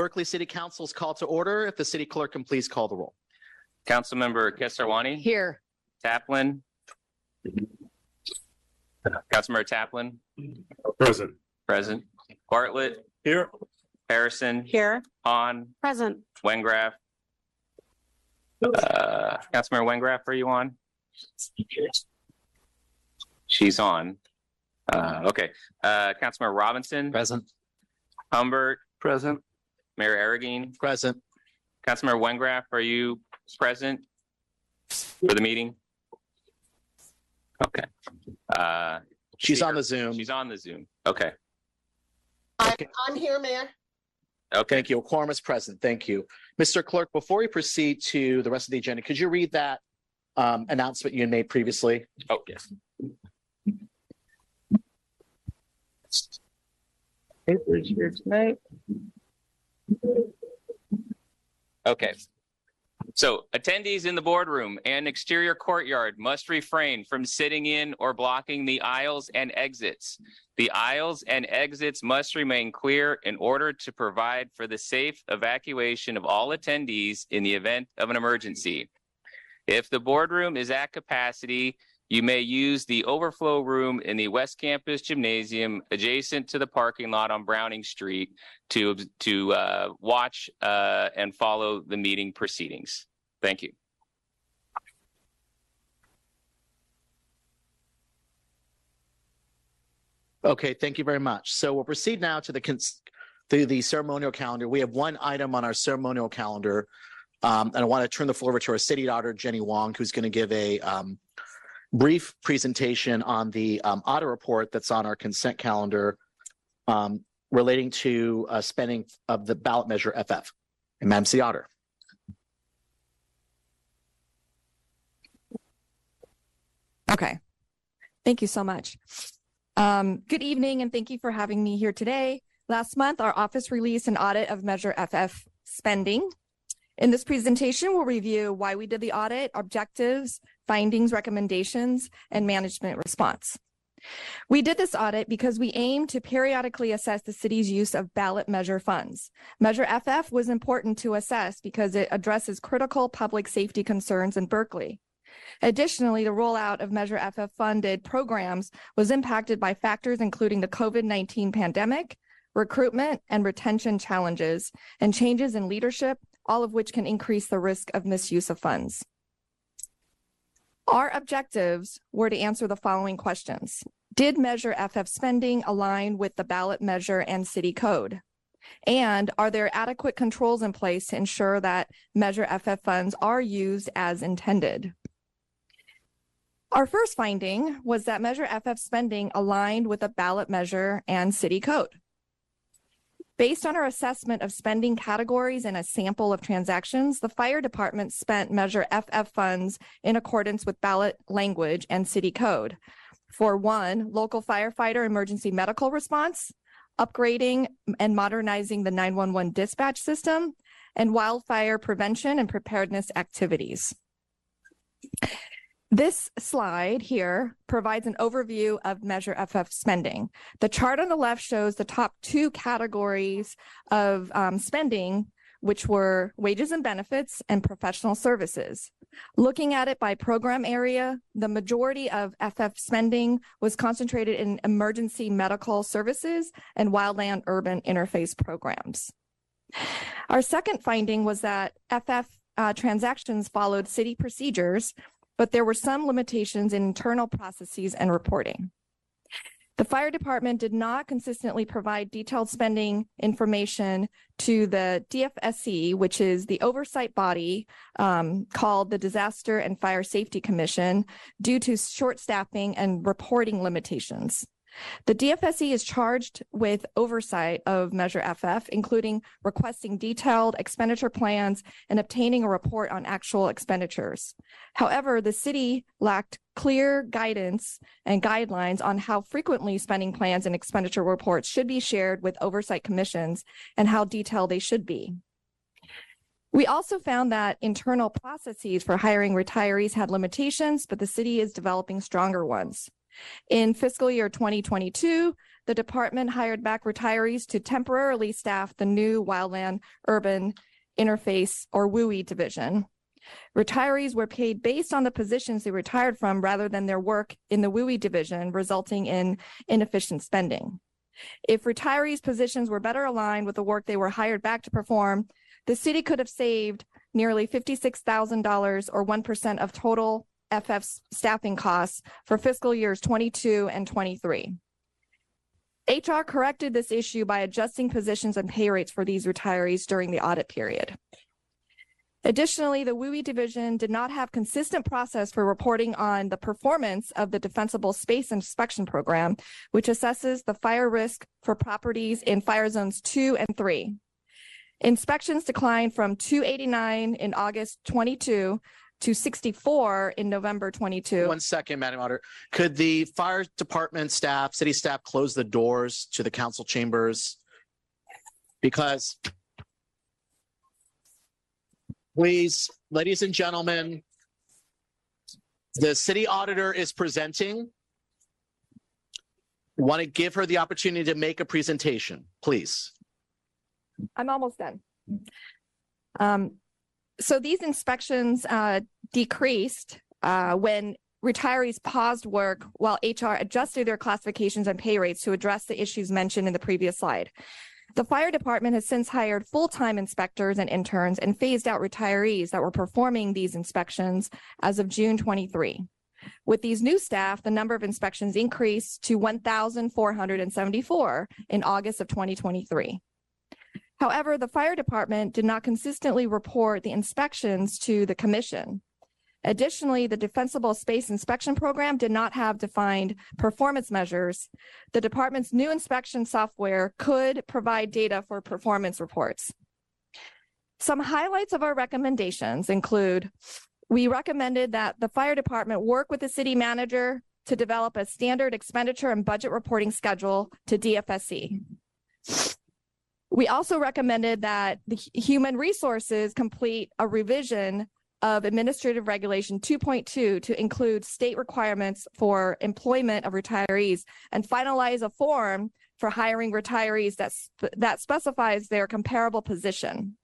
Berkeley City Council's call to order. If the city clerk can please call the roll. Councilmember Kesarwani, Here. Taplin. Councilmember Taplin, Present. present. Bartlett, Here. Harrison, Here. On. Present. Wengraf. Uh, Councilmember Wengraf, are you on? She's on. Uh, okay, uh, Councilmember Robinson, Present. Humbert, Present. Mayor Arreguín, Present. Councilmember Wengraf, are you present for the meeting? Okay. Uh, She's on the Zoom. she's on the Zoom. Okay, I'm, Okay. I'm here, Mayor. okay. Thank you. A quorum is present. Thank you. Mr. Clerk, before we proceed to the rest of the agenda, could you read that um, announcement you made previously? Oh, yes. Okay. So attendees in the boardroom and exterior courtyard must refrain from sitting in or blocking the aisles and exits. The aisles and exits must remain clear in order to provide for the safe evacuation of all attendees in the event of an emergency. If the boardroom is at capacity, you may use the overflow room in the West Campus Gymnasium adjacent to the parking lot on Browning Street to, to uh, watch uh, and follow the meeting proceedings. Thank you. Okay, thank you very much. So we'll proceed now to the cons- to the ceremonial calendar. We have one item on our ceremonial calendar. Um, and I want to turn the floor over to our city auditor, Jenny Wong, who's going to give a um, brief presentation on the um, audit report that's on our consent calendar um, relating to uh, spending of the ballot measure FF. And Madam City Auditor. Okay. Thank you so much. Um, good evening and thank you for having me here today. Last month, our office released an audit of Measure FF spending. In this presentation, we'll review why we did the audit, objectives, findings, recommendations, and management response. We did this audit because we aim to periodically assess the city's use of ballot measure funds. Measure FF was important to assess because it addresses critical public safety concerns in Berkeley. Additionally, the rollout of Measure FF funded programs was impacted by factors including the COVID 19 pandemic, recruitment and retention challenges, and changes in leadership, all of which can increase the risk of misuse of funds. Our objectives were to answer the following questions Did Measure FF spending align with the ballot measure and city code? And are there adequate controls in place to ensure that Measure FF funds are used as intended? Our first finding was that Measure FF spending aligned with the ballot measure and city code. Based on our assessment of spending categories and a sample of transactions, the fire department spent Measure FF funds in accordance with ballot language and city code. For one, local firefighter emergency medical response, upgrading and modernizing the 911 dispatch system, and wildfire prevention and preparedness activities. This slide here provides an overview of Measure FF spending. The chart on the left shows the top two categories of um, spending, which were wages and benefits and professional services. Looking at it by program area, the majority of FF spending was concentrated in emergency medical services and wildland urban interface programs. Our second finding was that FF uh, transactions followed city procedures but there were some limitations in internal processes and reporting. The fire department did not consistently provide detailed spending information to the DFSC, which is the oversight body um, called the Disaster and Fire Safety Commission, due to short staffing and reporting limitations. The DFSC is charged with oversight of Measure FF, including requesting detailed expenditure plans and obtaining a report on actual expenditures. However, the city lacked clear guidance and guidelines on how frequently spending plans and expenditure reports should be shared with oversight commissions and how detailed they should be. We also found that internal processes for hiring retirees had limitations, but the city is developing stronger ones. In fiscal year 2022, the department hired back retirees to temporarily staff the new Wildland Urban Interface or WUI division. Retirees were paid based on the positions they retired from rather than their work in the WUI division, resulting in inefficient spending. If retirees' positions were better aligned with the work they were hired back to perform, the city could have saved nearly $56,000 or 1% of total FF staffing costs for fiscal years 22 and 23. HR corrected this issue by adjusting positions and pay rates for these retirees during the audit period. Additionally, the WUI division did not have consistent process for reporting on the performance of the Defensible Space Inspection Program, which assesses the fire risk for properties in fire zones two and three. Inspections declined from 289 in August 22 to 64 in November 22. One second, Madam Auditor. Could the fire department staff, city staff, close the doors to the council chambers? Because please, ladies and gentlemen, the city auditor is presenting. Want to give her the opportunity to make a presentation, please. I'm almost done. Um, so these inspections uh, decreased uh, when retirees paused work while HR adjusted their classifications and pay rates to address the issues mentioned in the previous slide. The fire department has since hired full-time inspectors and interns and phased out retirees that were performing these inspections as of June 23. With these new staff, the number of inspections increased to 1,474 in August of 2023. However, the fire department did not consistently report the inspections to the commission. Additionally, the Defensible Space Inspection Program did not have defined performance measures. The department's new inspection software could provide data for performance reports. Some highlights of our recommendations include we recommended that the fire department work with the city manager to develop a standard expenditure and budget reporting schedule to DFSC. We also recommended that the human resources complete a revision of Administrative Regulation 2.2 to include state requirements for employment of retirees and finalize a form for hiring retirees that, sp- that specifies their comparable position.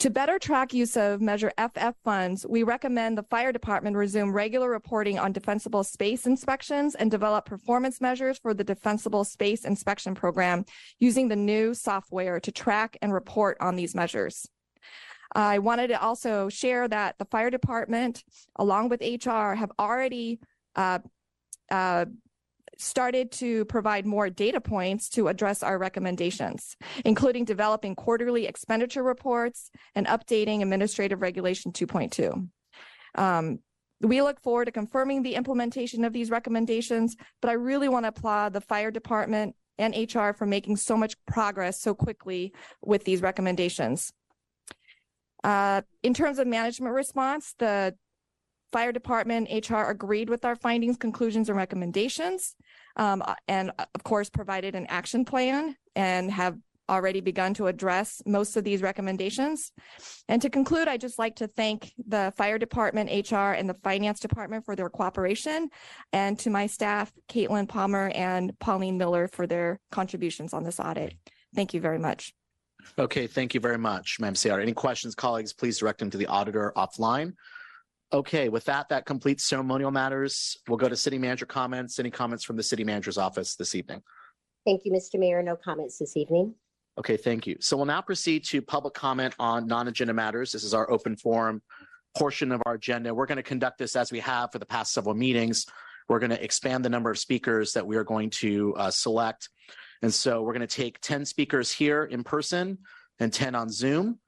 To better track use of Measure FF funds, we recommend the fire department resume regular reporting on defensible space inspections and develop performance measures for the defensible space inspection program using the new software to track and report on these measures. I wanted to also share that the fire department, along with HR, have already uh, uh, started to provide more data points to address our recommendations, including developing quarterly expenditure reports and updating Administrative Regulation 2.2. Um, we look forward to confirming the implementation of these recommendations, but I really want to applaud the fire department and HR for making so much progress so quickly with these recommendations. Uh, in terms of management response, the fire department, HR agreed with our findings, conclusions, and recommendations. Um, and of course, provided an action plan and have already begun to address most of these recommendations. And to conclude, I'd just like to thank the fire department, HR, and the finance department for their cooperation, and to my staff, Caitlin Palmer and Pauline Miller for their contributions on this audit. Thank you very much. Okay, thank you very much, Madam Ciara. Any questions, colleagues, please direct them to the auditor offline. Okay, with that, that completes ceremonial matters. We'll go to city manager comments. Any comments from the city manager's office this evening? Thank you, Mr. Mayor. No comments this evening. Okay, thank you. So we'll now proceed to public comment on non-agenda matters. This is our open forum portion of our agenda. We're going to conduct this as we have for the past several meetings. We're going to expand the number of speakers that we are going to uh, select. And so we're going to take 10 speakers here in person and 10 on Zoom.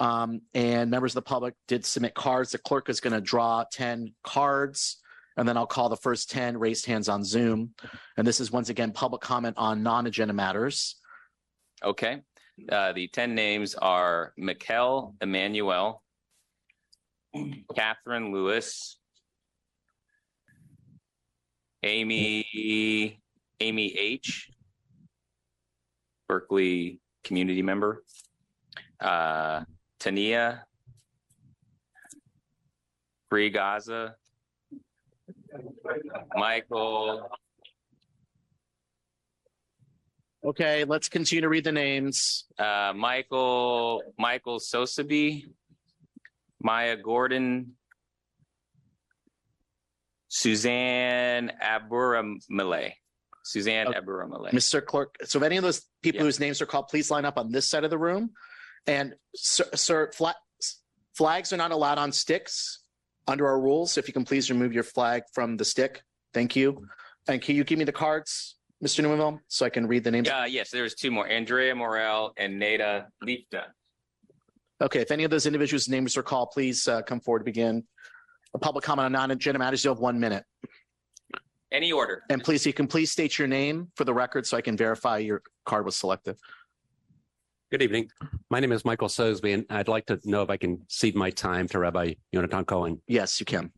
Um, and members of the public did submit cards. The clerk is going to draw 10 cards, and then I'll call the first 10 raised hands on Zoom. And this is once again public comment on non-agenda matters. Okay. Uh, the 10 names are Mikkel Emmanuel, Catherine Lewis, Amy, Amy H, Berkeley community member, uh, Tania, Free Gaza, Michael, Okay, let's continue to read the names. Uh, Michael, Michael Sosaby, Maya Gordon, Suzanne Aburamale, Suzanne Okay. Aburamale. Mr. Clerk, so if any of those people Yeah. whose names are called, please line up on this side of the room. And sir, sir, fla- flags are not allowed on sticks under our rules. If you can please remove your flag from the stick. Thank you. And can you give me the cards, Mr. Newman, so I can read the names? Uh, yes, there's two more, Andrea Morel and Nada Lipta. Okay, if any of those individuals' names are called, please uh, come forward to begin. A public comment on non-agenda matters, you have one minute. Any order? And please, you can please state your name for the record so I can verify your card was selected. Good evening. My name is Michael Sosby, and I'd like to know if I can cede my time to Rabbi Yonatan Cohen. Yes, you can.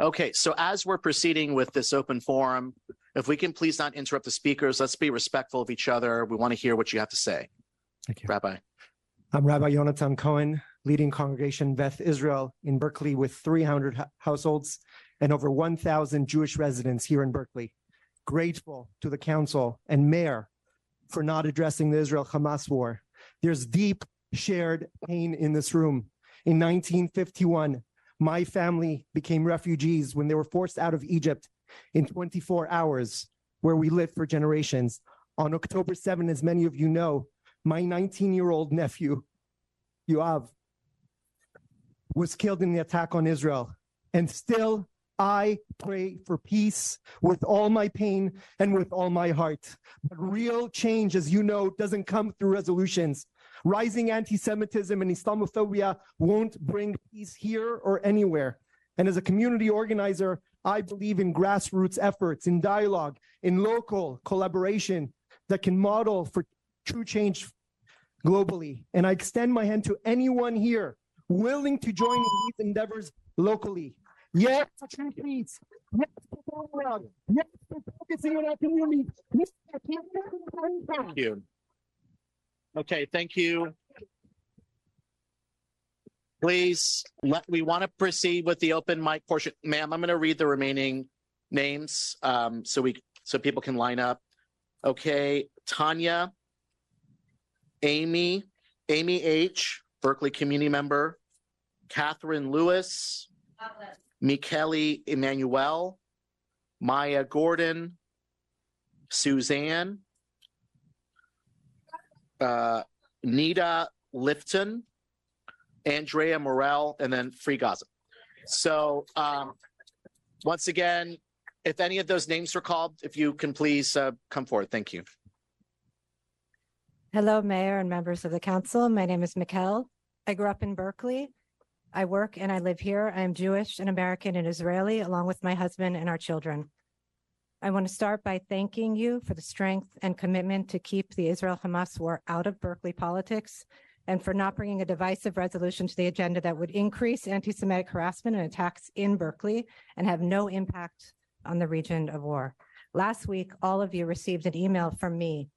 Okay, so as we're proceeding with this open forum, if we can please not interrupt the speakers, let's be respectful of each other. We want to hear what you have to say. Thank you. Rabbi, I'm Rabbi Yonatan Cohen, leading congregation Beth Israel in Berkeley with 300 households and over 1,000 Jewish residents here in Berkeley. Grateful to the council and mayor for not addressing the Israel Hamas war. There's deep shared pain in this room. In 1951, my family became refugees when they were forced out of Egypt in 24 hours, where we lived for generations. On October 7, as many of you know, my 19 year old nephew, Yoav, was killed in the attack on Israel. And still, I pray for peace with all my pain and with all my heart. But real change, as you know, doesn't come through resolutions. Rising anti Semitism and Islamophobia won't bring peace here or anywhere. And as a community organizer, I believe in grassroots efforts, in dialogue, in local collaboration that can model for true change globally. And I extend my hand to anyone here willing to join in these endeavors locally. Yes, for. Yes, for dialogue. Yes, for focusing on our community. Yes, for thank you. Okay, thank you. Please, let, we want to proceed with the open mic portion. Ma'am, I'm going to read the remaining names um, so we, so people can line up. Okay, Tanya, Amy, Amy H., Berkeley community member, Catherine Lewis, Michele Emmanuel, Maya Gordon, Suzanne, uh, Nita Lifton, Andrea Morel, and then Free Gaza. So um, once again, if any of those names are called, if you can please uh, come forward. Thank you. Hello, Mayor and members of the council. My name is Mikkel. I grew up in Berkeley. I work and I live here. I am Jewish and American and Israeli, along with my husband and our children. I want to start by thanking you for the strength and commitment to keep the Israel Hamas war out of Berkeley politics and for not bringing a divisive resolution to the agenda that would increase anti-Semitic harassment and attacks in Berkeley and have no impact on the region of war. Last week, all of you received an email from me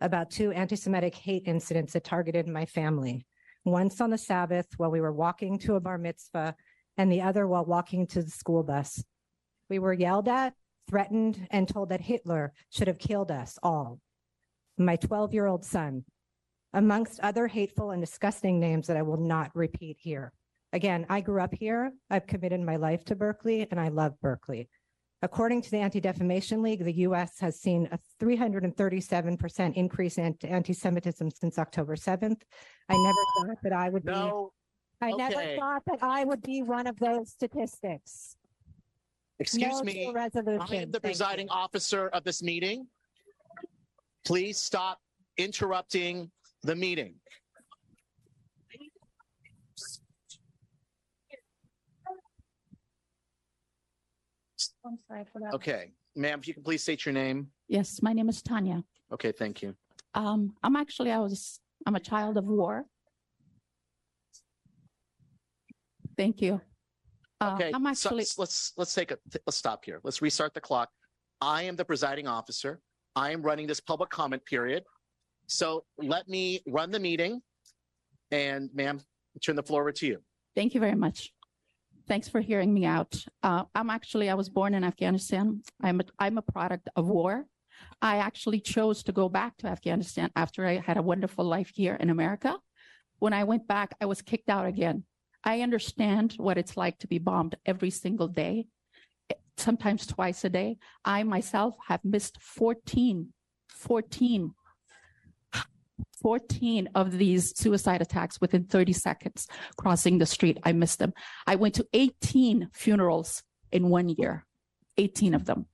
about two anti-Semitic hate incidents that targeted my family. Once on the Sabbath while we were walking to a bar mitzvah and the other while walking to the school bus. We were yelled at, threatened, and told that Hitler should have killed us all. My 12-year-old son, amongst other hateful and disgusting names that I will not repeat here. Again, I grew up here. I've committed my life to Berkeley and I love Berkeley. According to the Anti-Defamation League, the U.S. has seen a 337% increase in anti-Semitism since October 7th. I never thought that I would be, No, I never thought that I would be one of those statistics. excuse No me. I am the Thank you. presiding officer of this meeting. Please stop interrupting the meeting. I'm sorry for that. Okay, ma'am, if you can please state your name. Yes, my name is Tanya. Okay, thank you. Um, I'm actually, I was, I'm a child of war. Thank you. Uh, Okay, I'm so- actually, s- let's, let's take a, let's stop here. Let's restart the clock. I am the presiding officer. I am running this public comment period. So let me run the meeting. And ma'am, turn the floor over to you. thank you very much. Thanks for hearing me out. Uh, I'm actually, I was born in Afghanistan. I'm a, I'm a product of war. I actually chose to go back to Afghanistan after I had a wonderful life here in America. When I went back, I was kicked out again. I understand what it's like to be bombed every single day, sometimes twice a day. I myself have missed 14, 14 14 of these suicide attacks within 30 seconds crossing the street. I missed them. I went to 18 funerals in one year, 18 of them.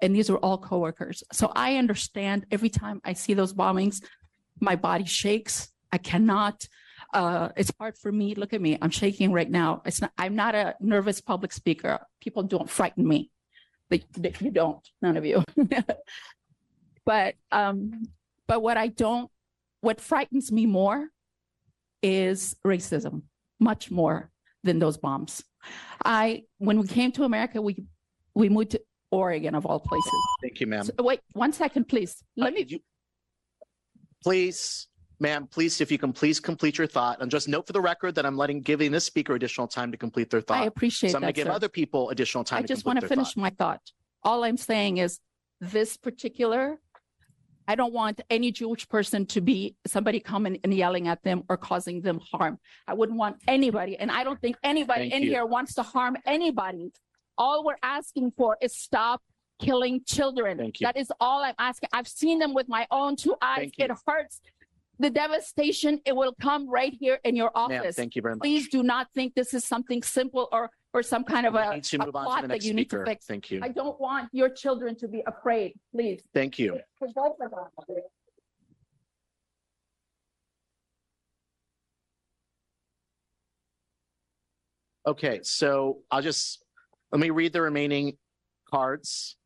And these were all coworkers. So I understand every time I see those bombings, my body shakes. I cannot, uh, it's hard for me. Look at me. I'm shaking right now. It's not, I'm not a nervous public speaker. People don't frighten me. You don't, none of you. but, um, but what I don't what frightens me more is racism, much more than those bombs. I, when we came to America, we, we moved to Oregon of all places. Thank you, ma'am. So, wait, one second, please. Uh, Let me, You- Please, ma'am, please, if you can please complete your thought and just note for the record that I'm letting, giving this speaker additional time to complete their thought. I appreciate So I'm going to give sir. other people additional time I just want to finish thought. my thought. All I'm saying is this particular, I don't want any Jewish person to be somebody coming and yelling at them or causing them harm. I wouldn't want anybody, and I don't think anybody Thank in you. here wants to harm anybody. All we're asking for is stop killing children. You. That is all I'm asking. I've seen them with my own two eyes. Thank you. It hurts. The devastation, it will come right here in your Ma'am, office. thank you very much. Please do not think this is something simple or, or some kind of a need to a move on to plot the that next you need to speaker. fix. Thank you. I don't want your children to be afraid, please. Thank you. For both of us. Okay, so I'll just, let me read the remaining cards.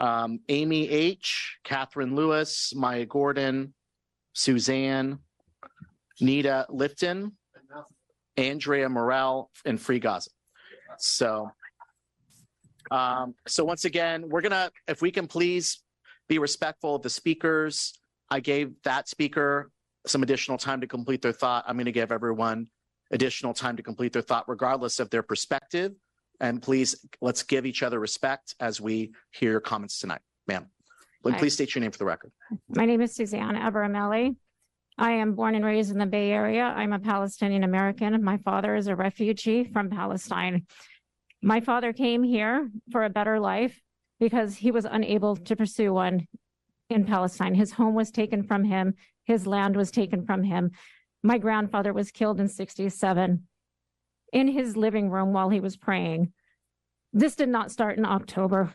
Um, Amy H, Catherine Lewis, Maya Gordon, Suzanne, Nita Lifton, Andrea Morel, and Free Gaza. So, um, so once again, we're gonna, if we can please be respectful of the speakers. I gave that speaker some additional time to complete their thought. I'm gonna give everyone additional time to complete their thought regardless of their perspective. And please, let's give each other respect as we hear your comments tonight. Ma'am, Hi. please state your name for the record. My name is Suzanne Abaramelli. I am born and raised in the Bay Area. I'm a Palestinian American. My father is a refugee from Palestine. My father came here for a better life because he was unable to pursue one in Palestine. His home was taken from him. His land was taken from him. My grandfather was killed in 67 in his living room while he was praying. This did not start in October.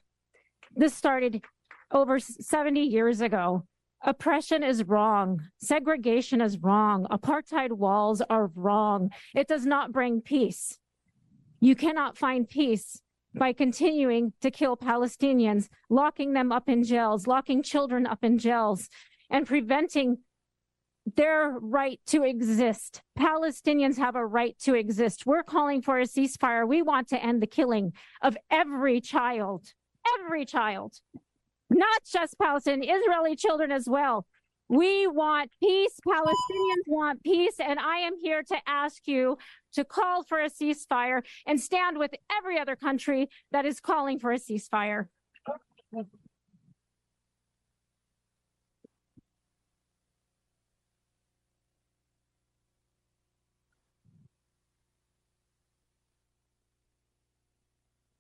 This started over 70 years ago. Oppression is wrong. Segregation is wrong. Apartheid walls are wrong. It does not bring peace. You cannot find peace by continuing to kill Palestinians, locking them up in jails, locking children up in jails, and preventing their right to exist. Palestinians have a right to exist. We're calling for a ceasefire. We want to end the killing of every child, every child not just Palestinian, Israeli children as well. We want peace. Palestinians want peace. And I am here to ask you to call for a ceasefire and stand with every other country that is calling for a ceasefire.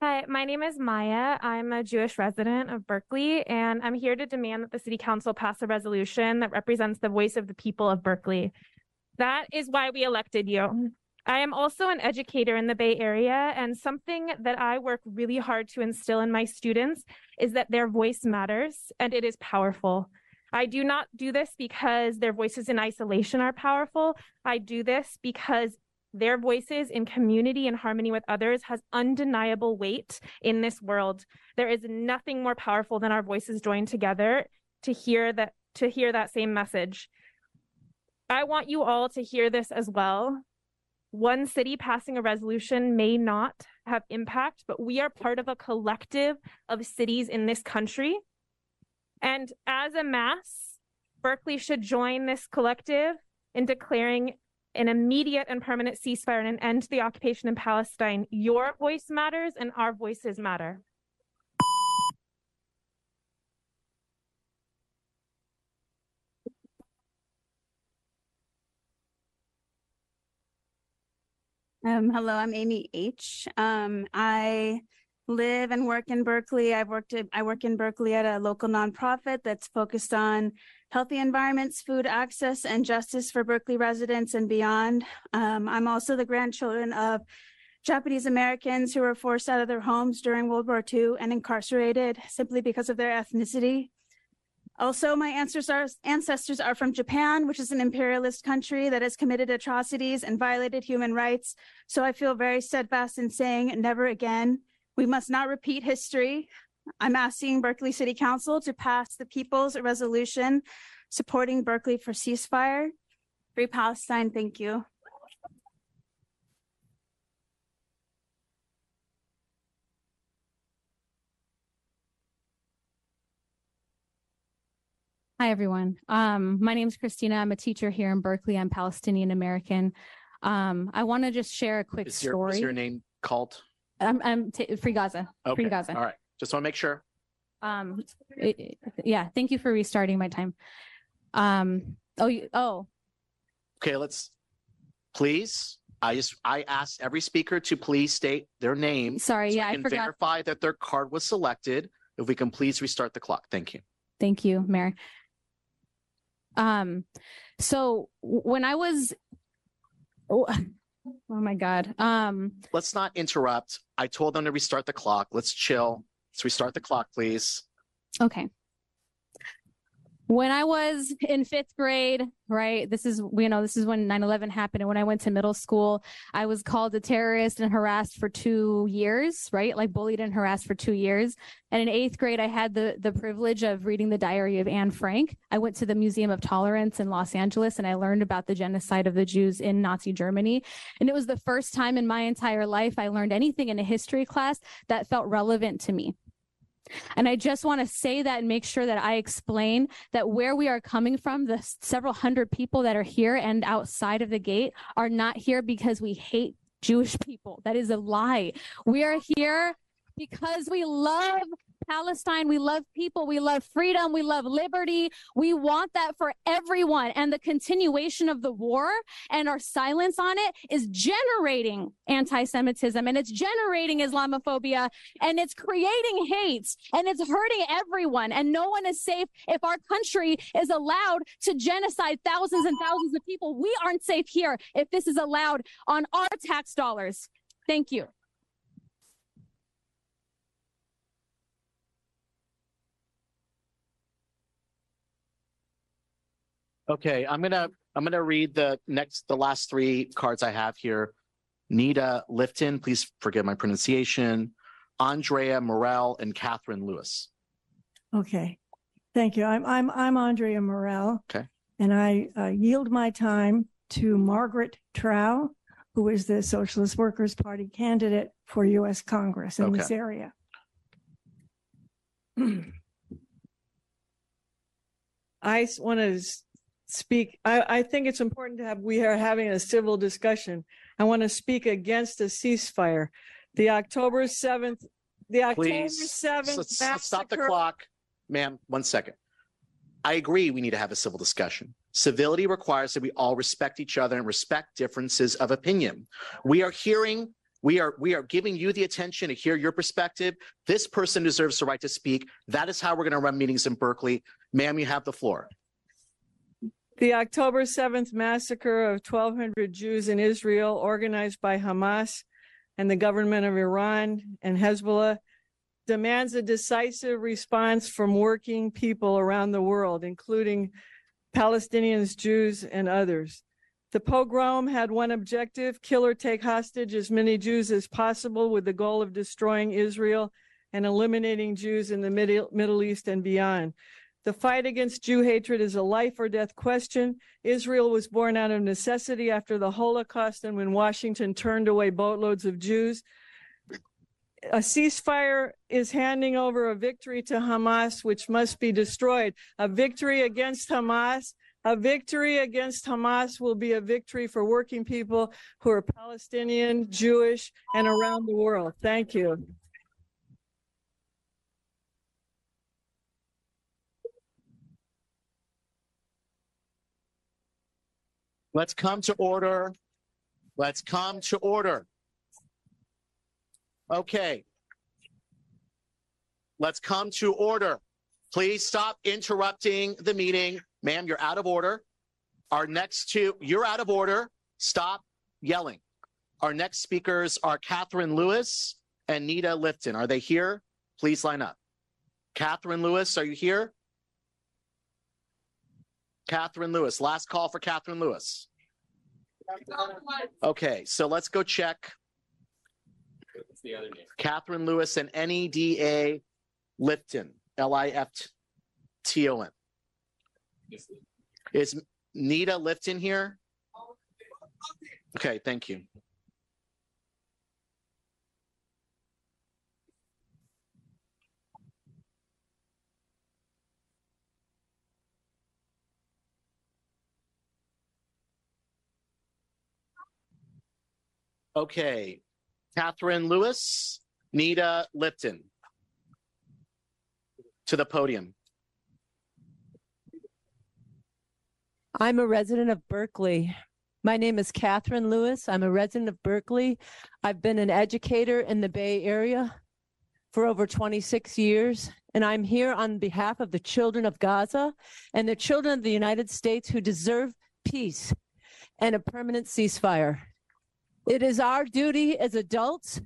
Hi, my name is Maya. I'm a Jewish resident of Berkeley, and I'm here to demand that the City Council pass a resolution that represents the voice of the people of Berkeley. That is why we elected you. I am also an educator in the Bay Area, and something that I work really hard to instill in my students is that their voice matters and it is powerful. I do not do this because their voices in isolation are powerful. I do this because their voices in community and harmony with others has undeniable weight in this world. There is nothing more powerful than our voices joined together to hear that to hear that same message. I want you all to hear this as well. One city passing a resolution may not have impact, but we are part of a collective of cities in this country. And as a mass, Berkeley should join this collective in declaring an immediate and permanent ceasefire and an end to the occupation in Palestine. Your voice matters and our voices matter. Um, hello, I'm Amy H. Um, I live and work in Berkeley. I've worked at, I work in Berkeley at a local nonprofit that's focused on healthy environments, food access, and justice for Berkeley residents and beyond. Um, I'm also the grandchildren of Japanese Americans who were forced out of their homes during World War II and incarcerated simply because of their ethnicity. Also, my ancestors are, ancestors are from Japan, which is an imperialist country that has committed atrocities and violated human rights. So I feel very steadfast in saying never again. We must not repeat history. I'm asking Berkeley City Council to pass the People's Resolution supporting Berkeley for ceasefire. Free Palestine, thank you. Hi, everyone. Um, my name is Christina. I'm a teacher here in Berkeley. I'm Palestinian American. Um, I want to just share a quick Is your, story. is your name called? I'm, I'm t- Free Gaza. Okay. Free Gaza. All right. Just want to make sure. Um, it- it- yeah, thank you for restarting my time. Um, oh, you, oh, Okay, let's, please, I just, I asked every speaker to please state their name. sorry. so Yeah, I I can forgot. verify that their card was selected. If we can please restart the clock. Thank you. Thank you, Mayor. Um, so w- when I was, oh, oh my God. Um, Let's not interrupt. I told them to restart the clock. Let's chill. Let's restart the clock, please. Okay. When I was in fifth grade, right, this is, you know, this is when 9 11 happened. And when I went to middle school, I was called a terrorist and harassed for two years, right? Like bullied and harassed for two years. And in eighth grade, I had the, the privilege of reading the diary of Anne Frank. I went to the Museum of Tolerance in Los Angeles and I learned about the genocide of the Jews in Nazi Germany. And it was the first time in my entire life I learned anything in a history class that felt relevant to me. And I just want to say that and make sure that I explain that where we are coming from, the several hundred people that are here and outside of the gate are not here because we hate Jewish people. That is a lie. We are here because we love Palestine. We love people. We love freedom. We love liberty. We want that for everyone. And the continuation of the war and our silence on it is generating anti Semitism and it's generating Islamophobia and it's creating hate and it's hurting everyone. And no one is safe if our country is allowed to genocide thousands and thousands of people. We aren't safe here if this is allowed on our tax dollars. Thank you. Okay, I'm gonna, I'm gonna read the next, the last three cards I have here. Nita Lifton, please forgive my pronunciation. Andrea Morel and Catherine Lewis. Okay, thank you. I'm, I'm, I'm Andrea Morel. Okay. And I uh, yield my time to Margaret Trowe, who is the Socialist Workers Party candidate for U.S. Congress in this area. I want to speak, I, I think it's important to have, we are having a civil discussion. I want to speak against a ceasefire. The October 7th, the October Please, 7th let's, let's stop the massacre- clock. Ma'am, one second. I agree, we need to have a civil discussion. Civility requires that we all respect each other and respect differences of opinion. We are hearing, we are, we are giving you the attention to hear your perspective. This person deserves the right to speak. That is how we're going to run meetings in Berkeley. Ma'am, you have the floor. The October 7th massacre of 1,200 Jews in Israel, organized by Hamas and the government of Iran and Hezbollah, demands a decisive response from working people around the world, including Palestinians, Jews, and others. The pogrom had one objective kill or take hostage as many Jews as possible with the goal of destroying Israel and eliminating Jews in the Middle, East and beyond. The fight against Jew hatred is a life or death question. Israel was born out of necessity after the Holocaust and when Washington turned away boatloads of Jews. A ceasefire is handing over a victory to Hamas, which must be destroyed. A victory against Hamas A victory against Hamas will be a victory for working people who are Palestinian, Jewish, and around the world. Thank you. Let's come to order. Let's come to order. Okay. Let's come to order. Please stop interrupting the meeting. Ma'am, you're out of order. Our next two, you're out of order. Stop yelling. Our next speakers are Catherine Lewis and Nita Lifton. Are they here? Please line up. Catherine Lewis, are you here? Catherine Lewis, last call for Catherine Lewis. Okay, so let's go check What's the other name? Catherine Lewis and NEDA Lifton, L I F T O N. Is Nita Lifton here? Okay, thank you. Okay, Catherine Lewis, Nita Lifton. To the podium. I'm a resident of Berkeley. My name is Catherine Lewis. I'm a resident of Berkeley. I've been an educator in the Bay Area for over 26 years, and I'm here on behalf of the children of Gaza and the children of the United States who deserve peace and a permanent ceasefire. It is our duty as adults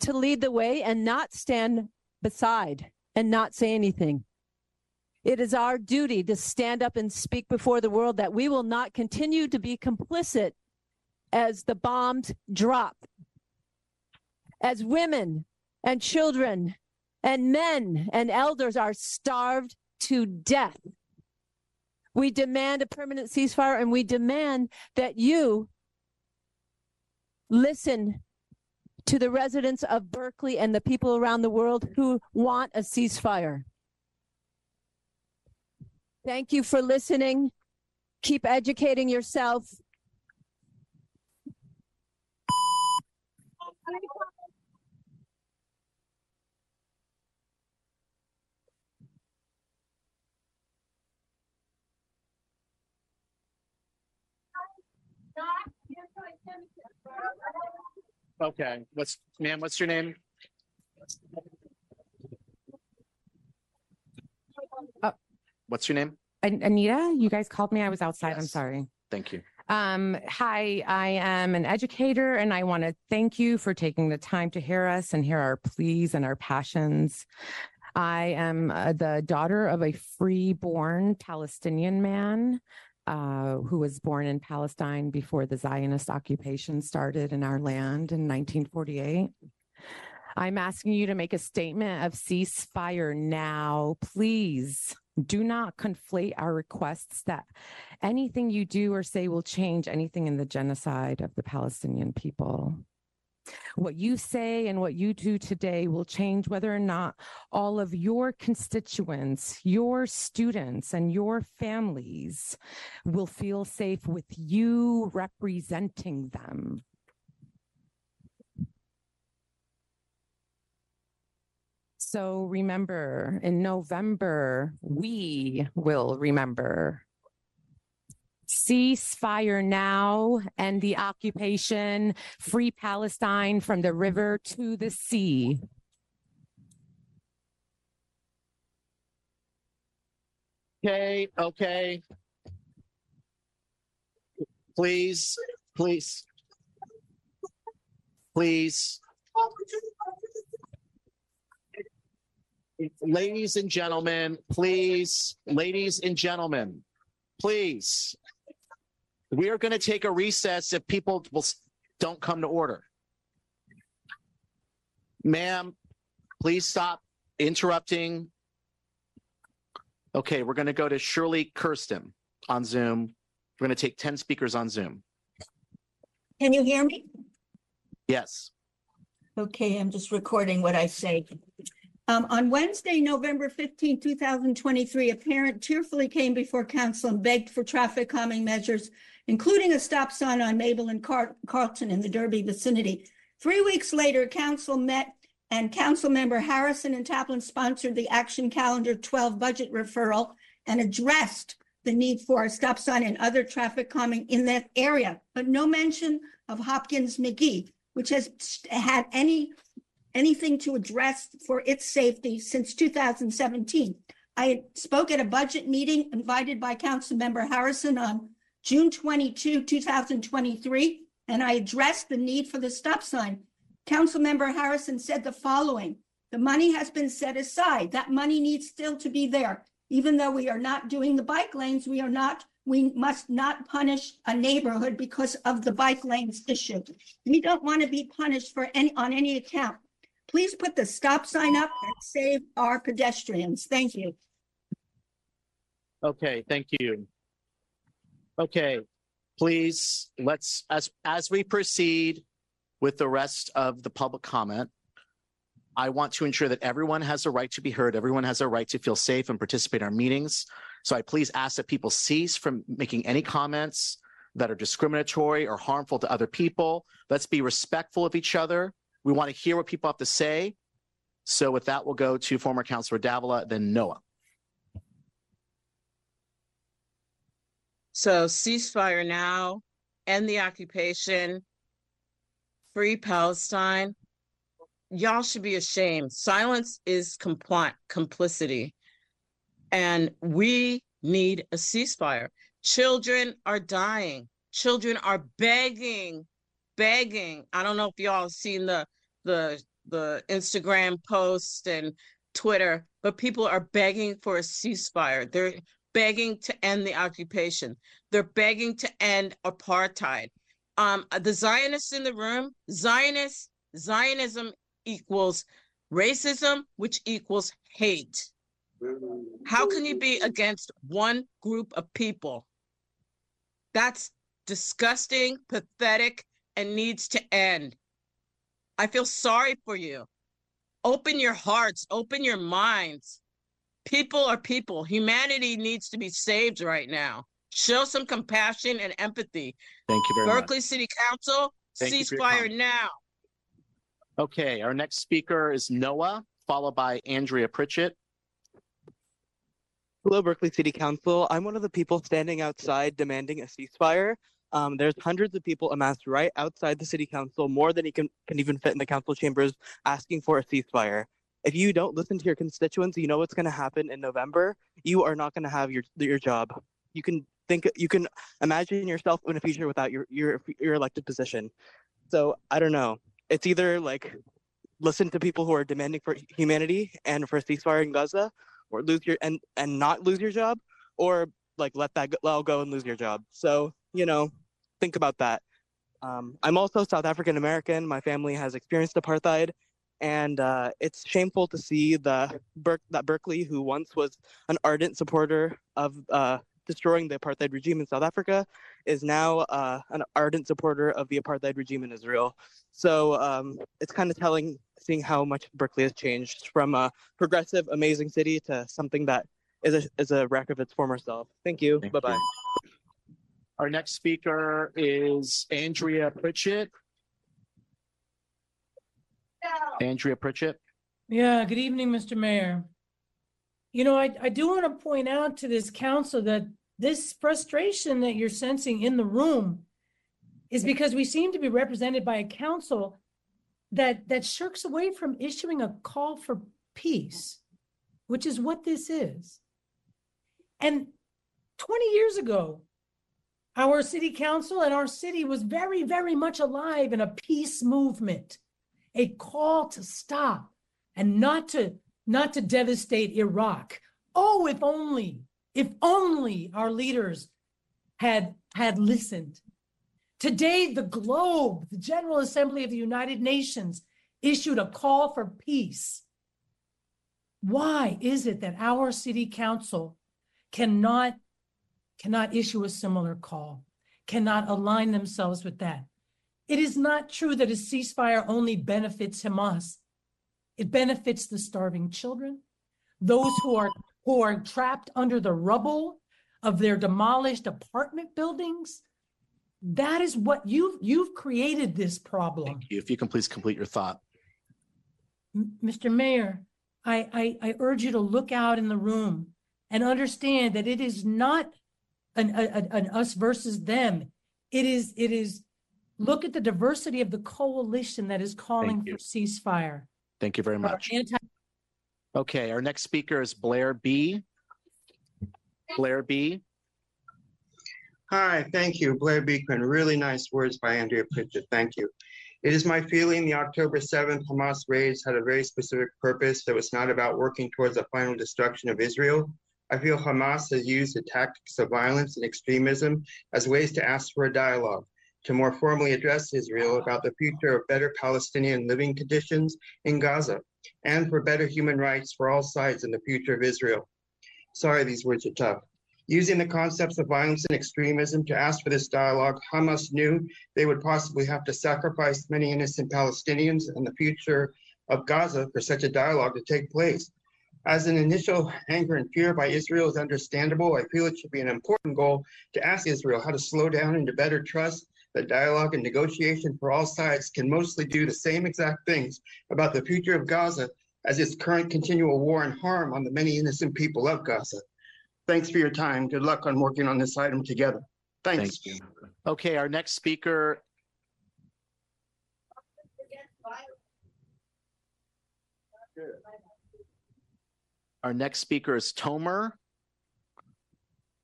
to lead the way and not stand beside and not say anything. It is our duty to stand up and speak before the world that we will not continue to be complicit as the bombs drop. As women and children and men and elders are starved to death. We demand a permanent ceasefire and we demand that you listen to the residents of Berkeley and the people around the world who want a ceasefire. Thank you for listening. Keep educating yourself. Okay, what's, ma'am, what's your name? What's your name? An- Anita, you guys called me. I was outside. I'm Yes. sorry. Thank you. Um, hi, I am an educator and I want to thank you for taking the time to hear us and hear our pleas and our passions. I am uh, the daughter of a free-born Palestinian man uh, who was born in Palestine before the Zionist occupation started in our land in 1948. I'm asking you to make a statement of ceasefire now, please. Do not conflate our requests that anything you do or say will change anything in the genocide of the Palestinian people. What you say and what you do today will change whether or not all of your constituents, your students, and your families will feel safe with you representing them. So remember, in November, we will remember. Ceasefire now and the occupation, free Palestine from the river to the sea. Okay, okay. Please, please. Please. Ladies and gentlemen, please, ladies and gentlemen, please. We are going to take a recess if people will don't come to order. Ma'am, please stop interrupting. Okay, we're going to go to Shirley Kirsten on Zoom. We're going to take 10 speakers on Zoom. Can you hear me? Yes. Okay, I'm just recording what I say. Um, on Wednesday, November 15, 2023, a parent tearfully came before council and begged for traffic calming measures, including a stop sign on Mabel and Car- Carleton in the Derby vicinity. Three weeks later, council met and council member Harrison and Taplin sponsored the Action Calendar 12 budget referral and addressed the need for a stop sign and other traffic calming in that area, but no mention of Hopkins McGee, which has had any anything to address for its safety since 2017. I spoke at a budget meeting invited by Councilmember Harrison on June 22, 2023, and I addressed the need for the stop sign. Councilmember Harrison said the following, "The money has been set aside. That money needs still to be there. Even though we are not doing the bike lanes, we are not, we must not punish a neighborhood because of the bike lanes issue. We don't want to be punished for any, on any account. Please put the stop sign up and save our pedestrians. Thank you. Okay, thank you. Okay, please, let's, as, as we proceed with the rest of the public comment, I want to ensure that everyone has a right to be heard. Everyone has a right to feel safe and participate in our meetings. So I please ask that people cease from making any comments that are discriminatory or harmful to other people. Let's be respectful of each other. We want to hear what people have to say. So with that, we'll go to former Councilor Davila, then Noah. So ceasefire now, end the occupation, free Palestine. Y'all should be ashamed. Silence is compli- complicity. And we need a ceasefire. Children are dying. Children are begging, begging. I don't know if y'all have seen the the the Instagram posts and Twitter, but people are begging for a ceasefire. They're begging to end the occupation. They're begging to end apartheid. Um, the Zionists in the room, Zionists, Zionism equals racism, which equals hate. How can you be against one group of people? That's disgusting, pathetic, and needs to end. I feel sorry for you. Open your hearts, open your minds. People are people. Humanity needs to be saved right now. Show some compassion and empathy. Thank you very much. Berkeley City Council, Thank you ceasefire now. Okay, our next speaker is Noah, followed by Andrea Pritchett. Hello, Berkeley City Council. I'm one of the people standing outside demanding a ceasefire. Um, there's hundreds of people amassed right outside the city council, more than you can, can even fit in the council chambers, asking for a ceasefire. If you don't listen to your constituents, you know what's going to happen in November. You are not going to have your your job. You can think, you can imagine yourself in a future without your your your elected position. So I don't know. It's either like listen to people who are demanding for humanity and for a ceasefire in Gaza, or lose your and and not lose your job, or like let that go, all go and lose your job. So you know, think about that. Um, I'm also South African American. My family has experienced apartheid, and uh, it's shameful to see the Ber- that Berkeley, who once was an ardent supporter of uh, destroying the apartheid regime in South Africa, is now uh, an ardent supporter of the apartheid regime in Israel. So um, it's kind of telling seeing how much Berkeley has changed from a progressive, amazing city to something that is a, is a wreck of its former self. Thank you. bye bye. Our next speaker is Andrea Pritchett. Andrea Pritchett. Yeah, good evening, Mr. Mayor. You know, I, I do want to point out to this council that this frustration that you're sensing in the room is because we seem to be represented by a council that, that shirks away from issuing a call for peace, which is what this is. And 20 years ago, our city council and our city was very, very much alive in a peace movement, a call to stop and not to not to devastate Iraq. Oh, if only, if only our leaders had had listened. Today, the globe, the General Assembly of the United Nations, issued a call for peace. Why is it that our city council cannot cannot issue a similar call, cannot align themselves with that? It is not true that a ceasefire only benefits Hamas. It benefits the starving children, those who are, who are trapped under the rubble of their demolished apartment buildings. That is what you've, you've created this problem. Thank you. If you can please complete your thought. M- Mr. Mayor, I, I, I urge you to look out in the room and understand that it is not an, a- a- an us versus them. It is, it is, look at the diversity of the coalition that is calling for ceasefire. Thank you very much. anti- Okay, our next speaker is Blair B. Blair B. Hi, thank you. Blair Beekman. Really nice words by Andrea Pritchett. Thank you. It is my feeling the October 7th Hamas raids had a very specific purpose that was not about working towards the final destruction of Israel. I feel Hamas has used the tactics of violence and extremism as ways to ask for a dialogue, to more formally address Israel about the future of better Palestinian living conditions in Gaza, and for better human rights for all sides in the future of Israel. Sorry, these words are tough. Using the concepts of violence and extremism to ask for this dialogue, Hamas knew they would possibly have to sacrifice many innocent Palestinians and the future of Gaza for such a dialogue to take place. As an initial anger and fear by Israel is understandable, I feel it should be an important goal to ask Israel how to slow down and to better trust that dialogue and negotiation for all sides can mostly do the same exact things about the future of Gaza as its current continual war and harm on the many innocent people of Gaza. Thanks for your time. Good luck on working on this item together. Thanks. Thank you. Okay, our next speaker. Our next speaker is Tomer.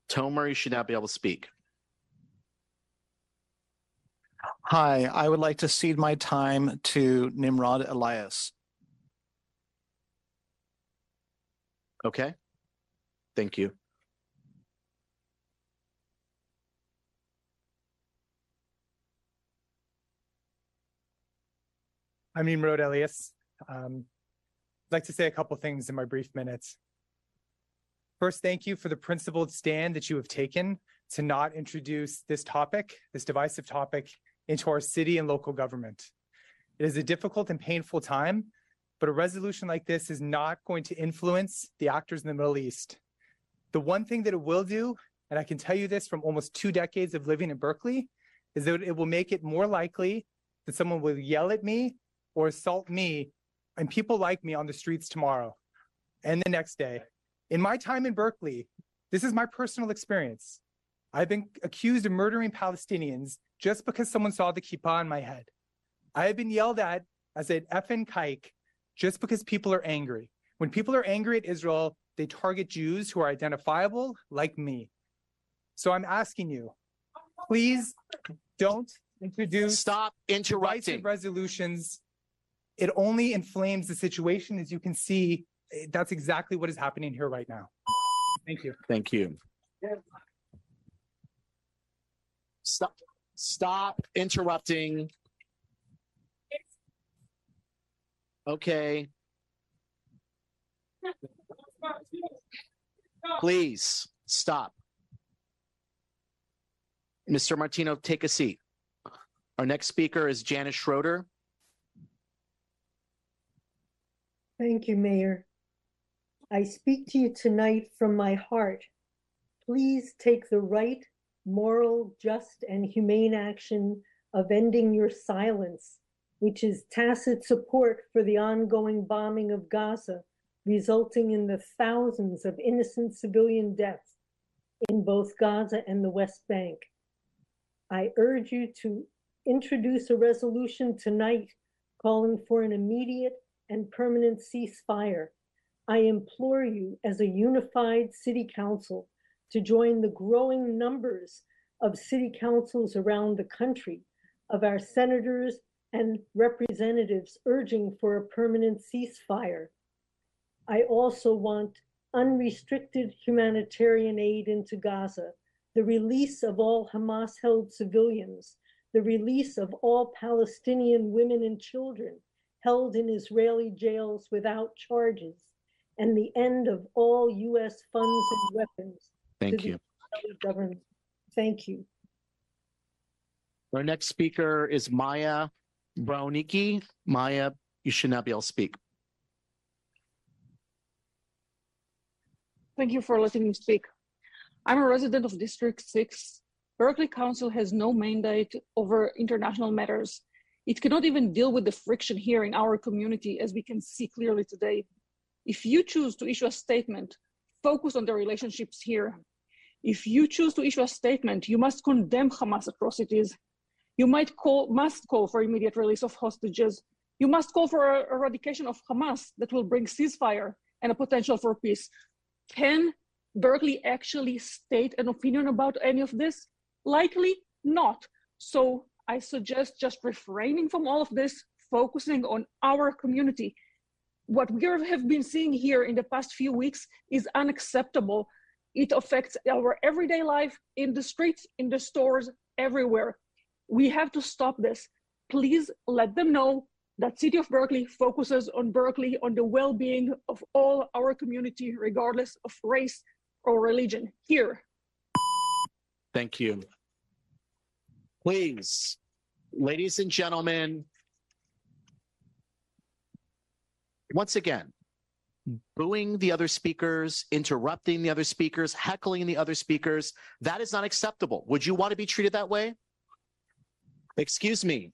Tomer, you should now be able to speak. Hi, I would like to cede my time to Nimrod Elias. Okay. Thank you. I'm Nimrod Elias. Um, I'd like to say a couple things in my brief minutes. First, thank you for the principled stand that you have taken to not introduce this topic, this divisive topic, into our city and local government. It is a difficult and painful time, but a resolution like this is not going to influence the actors in the Middle East. The one thing that it will do, and I can tell you this from almost two decades of living in Berkeley, is that it will make it more likely that someone will yell at me or assault me and people like me on the streets tomorrow and the next day. In my time in Berkeley, this is my personal experience. I've been accused of murdering Palestinians just because someone saw the kippah on my head. I have been yelled at as an effing kike just because people are angry. When people are angry at Israel, they target Jews who are identifiable like me. So I'm asking you, please don't introduce stop interrupting resolutions. It only inflames the situation. As you can see, eh, that's exactly what is happening here right now. Thank you. Thank you. Stop, stop interrupting. Okay. Please stop. Mr. Martino, take a seat. Our next speaker is Janice Schroeder. Thank you, Mayor. I speak to you tonight from my heart. Please take the right, moral, just, and humane action of ending your silence, which is tacit support for the ongoing bombing of Gaza, resulting in the thousands of innocent civilian deaths in both Gaza and the West Bank. I urge you to introduce a resolution tonight calling for an immediate and permanent ceasefire. I implore you as a unified city council to join the growing numbers of city councils around the country, of our senators and representatives urging for a permanent ceasefire. I also want unrestricted humanitarian aid into Gaza, the release of all Hamas held civilians, the release of all Palestinian women and children held in Israeli jails without charges, and the end of all U.S. funds and weapons. Thank you. Government. Thank you. Our next speaker is Maya Brownicki. Maya, you should now be able to speak. Thank you for letting me speak. I'm a resident of District 6. Berkeley Council has no mandate over international matters, it cannot even deal with the friction here in our community, as we can see clearly today. If you choose to issue a statement, focus on the relationships here. If you choose to issue a statement, you must condemn Hamas atrocities. You might call, must call for immediate release of hostages. You must call for eradication of Hamas that will bring ceasefire and a potential for peace. Can Berkeley actually state an opinion about any of this? Likely not. So I suggest just refraining from all of this, focusing on our community. What we have been seeing here in the past few weeks is unacceptable. It affects our everyday life in the streets, in the stores, everywhere. We have to stop this. Please let them know that City of Berkeley focuses on Berkeley, on the well-being of all our community, regardless of race or religion here. Thank you. Please, ladies and gentlemen, once again, booing the other speakers, interrupting the other speakers, heckling the other speakers, that is not acceptable. Would you want to be treated that way? Excuse me.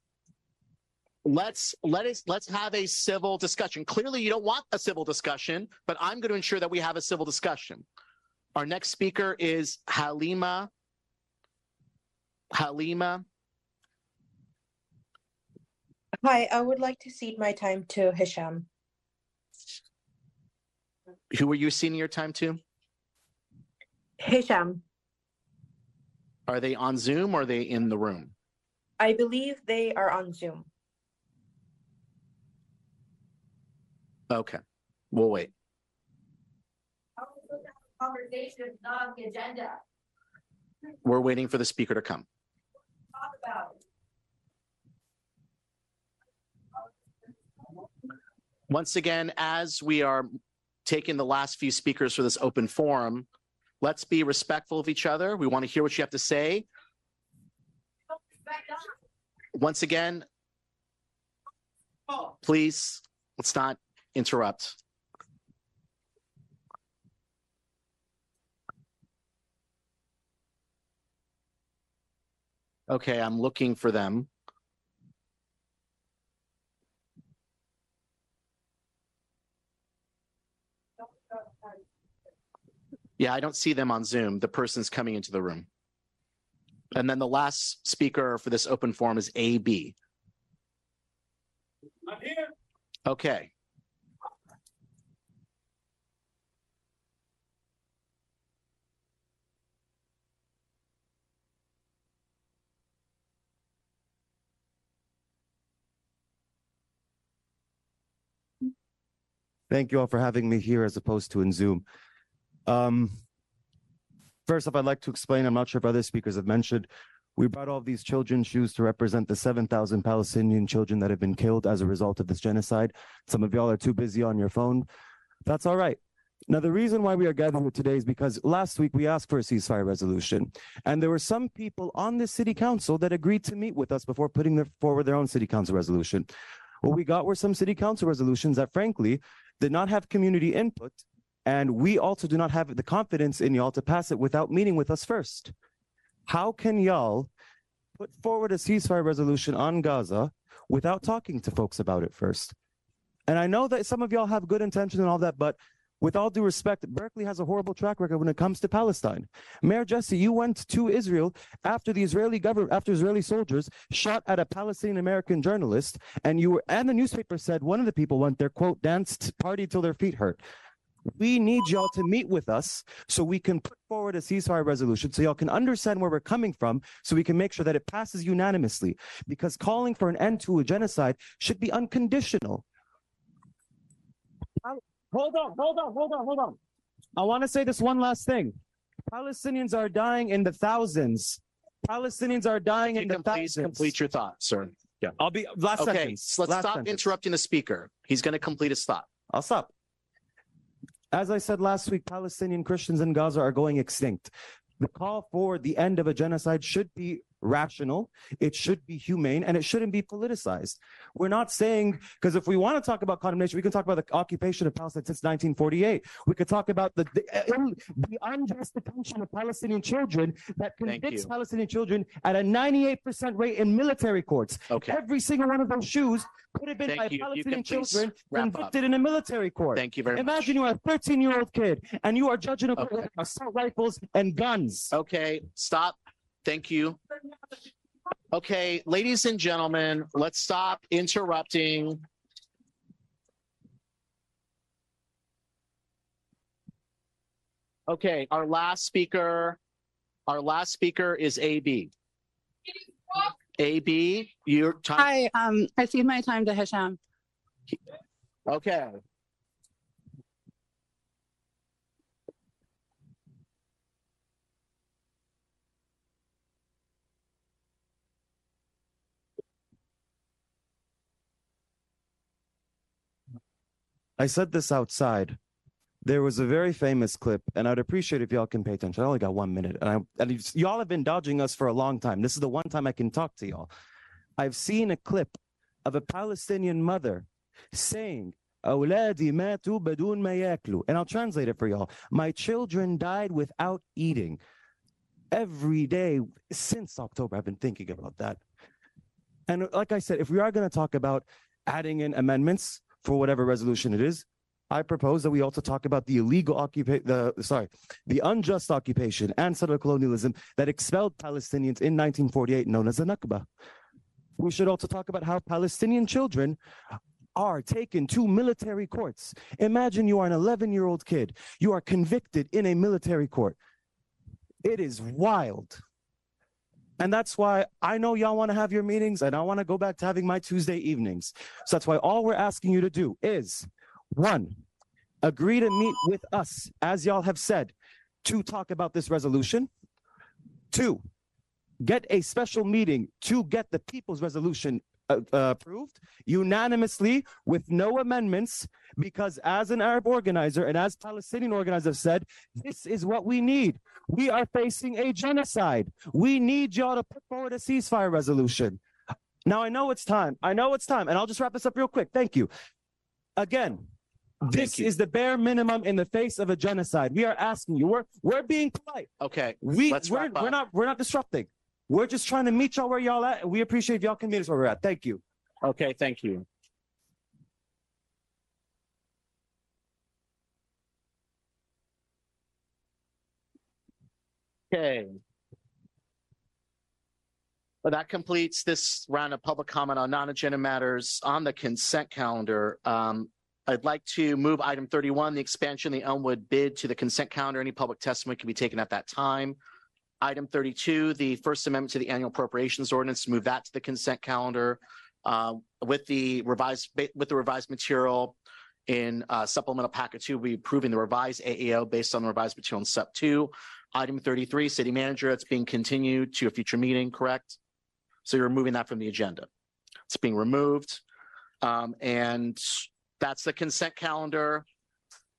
Let's let us let's have a civil discussion. Clearly, you don't want a civil discussion, but I'm going to ensure that we have a civil discussion. Our next speaker is Halima. Halima. Hi, I would like to cede my time to Hisham. Who are you ceding your time to? Hisham, Are they on Zoom or are they in the room? I believe they are on Zoom. Okay, we'll wait. Conversation is not on the agenda. We're waiting for the speaker to come. Talk about. it. Once again, as we are taking the last few speakers for this open forum, let's be respectful of each other. We want to hear what you have to say. Once again, please, let's not interrupt. Okay, I'm looking for them. Yeah, I don't see them on Zoom. The person's coming into the room. And then the last speaker for this open forum is AB. I'm here. Okay. Thank you all for having me here as opposed to in Zoom. Um, first off, I'd like to explain, I'm not sure if other speakers have mentioned, we brought all these children's shoes to represent the 7,000 Palestinian children that have been killed as a result of this genocide. Some of y'all are too busy on your phone. That's all right. Now, the reason why we are gathering here today is because last week we asked for a ceasefire resolution, and there were some people on the city council that agreed to meet with us before putting their, forward their own city council resolution. What we got were some city council resolutions that, frankly, did not have community input, and we also do not have the confidence in y'all to pass it without meeting with us first. How can y'all put forward a ceasefire resolution on Gaza without talking to folks about it first? And I know that some of y'all have good intentions and all that, but with all due respect, Berkeley has a horrible track record when it comes to Palestine. Mayor Jesse, you went to Israel after the Israeli government, after Israeli soldiers shot at a Palestinian American journalist, and you were, and the newspaper said one of the people went there, quote, danced, party till their feet hurt. We need y'all to meet with us so we can put forward a ceasefire resolution so y'all can understand where we're coming from so we can make sure that it passes unanimously because calling for an end to a genocide should be unconditional. Hold on, hold on, hold on, hold on. I want to say this one last thing. Palestinians are dying in the thousands. Palestinians are dying in the can please thousands. complete your thought, sir. Yeah. I'll be last okay, sentence. let's Last stop sentence. interrupting the speaker. He's going to complete his thought. I'll stop. As I said last week, Palestinian Christians in Gaza are going extinct. The call for the end of a genocide should be rational, it should be humane, and it shouldn't be politicized. We're not saying, because if we want to talk about condemnation, we can talk about the occupation of Palestine since 1948. We could talk about the, the, uh, the unjust detention of Palestinian children that convicts. Palestinian children at a 98% rate in military courts. Okay. Every single one of those shoes could have been Thank by you. You Palestinian please children wrap up. convicted in a military court. Thank you very much. Imagine you are a 13 year old kid and you are judging a with assault rifles and guns. Okay, stop. Thank you. Okay, ladies and gentlemen, let's stop interrupting. Okay, our last speaker, our last speaker is AB. AB, your time. Hi, um, I see my time to Hisham. Okay. I said this outside. There was a very famous clip, and I'd appreciate if y'all can pay attention. I only got one minute, and I and you- y'all have been dodging us for a long time. This is the one time I can talk to y'all. I've seen a clip of a Palestinian mother saying, "أولادي ماتوا بدون ما ياكلوا," and I'll translate it for y'all. My children died without eating. Every day since October, I've been thinking about that. And like I said, if we are going to talk about adding in amendments for whatever resolution it is, I propose that we also talk about the illegal occupation, the sorry, the unjust occupation and settler colonialism that expelled Palestinians in 1948, known as the Nakba. We should also talk about how Palestinian children are taken to military courts. Imagine you are an 11 year old kid, you are convicted in a military court. It is wild. And that's why I know y'all want to have your meetings and I want to go back to having my Tuesday evenings. So that's why all we're asking you to do is one, agree to meet with us, as y'all have said, to talk about this resolution. Two, get a special meeting to get the people's resolution uh, uh, approved unanimously with no amendments because as an arab organizer and as palestinian organizers have said this is what we need. We are facing a genocide. We need y'all to put forward a ceasefire resolution. Now i know it's time. I know it's time. And i'll just wrap this up real quick. Thank you. Again this is the bare minimum in the face of a genocide. We are asking you. We're we're being polite. Okay, we let's we're, we're not we're not disrupting. We're just trying to meet y'all where y'all at. and We appreciate if y'all can meet us where we're at. Thank you. Okay, thank you. Okay. Well, that completes this round of public comment on non-agenda matters on the consent calendar. Um, I'd like to move item thirty-one, the expansion of the Elmwood bid to the consent calendar. Any public testimony can be taken at that time. Item thirty-two, the First Amendment to the Annual Appropriations Ordinance, move that to the consent calendar uh, with the revised, with the revised material in uh, supplemental packet two, we approving the revised AAO based on the revised material in SUP two. Item thirty-three, city manager, it's being continued to a future meeting, correct? So you're removing that from the agenda. It's being removed. Um, and that's the consent calendar.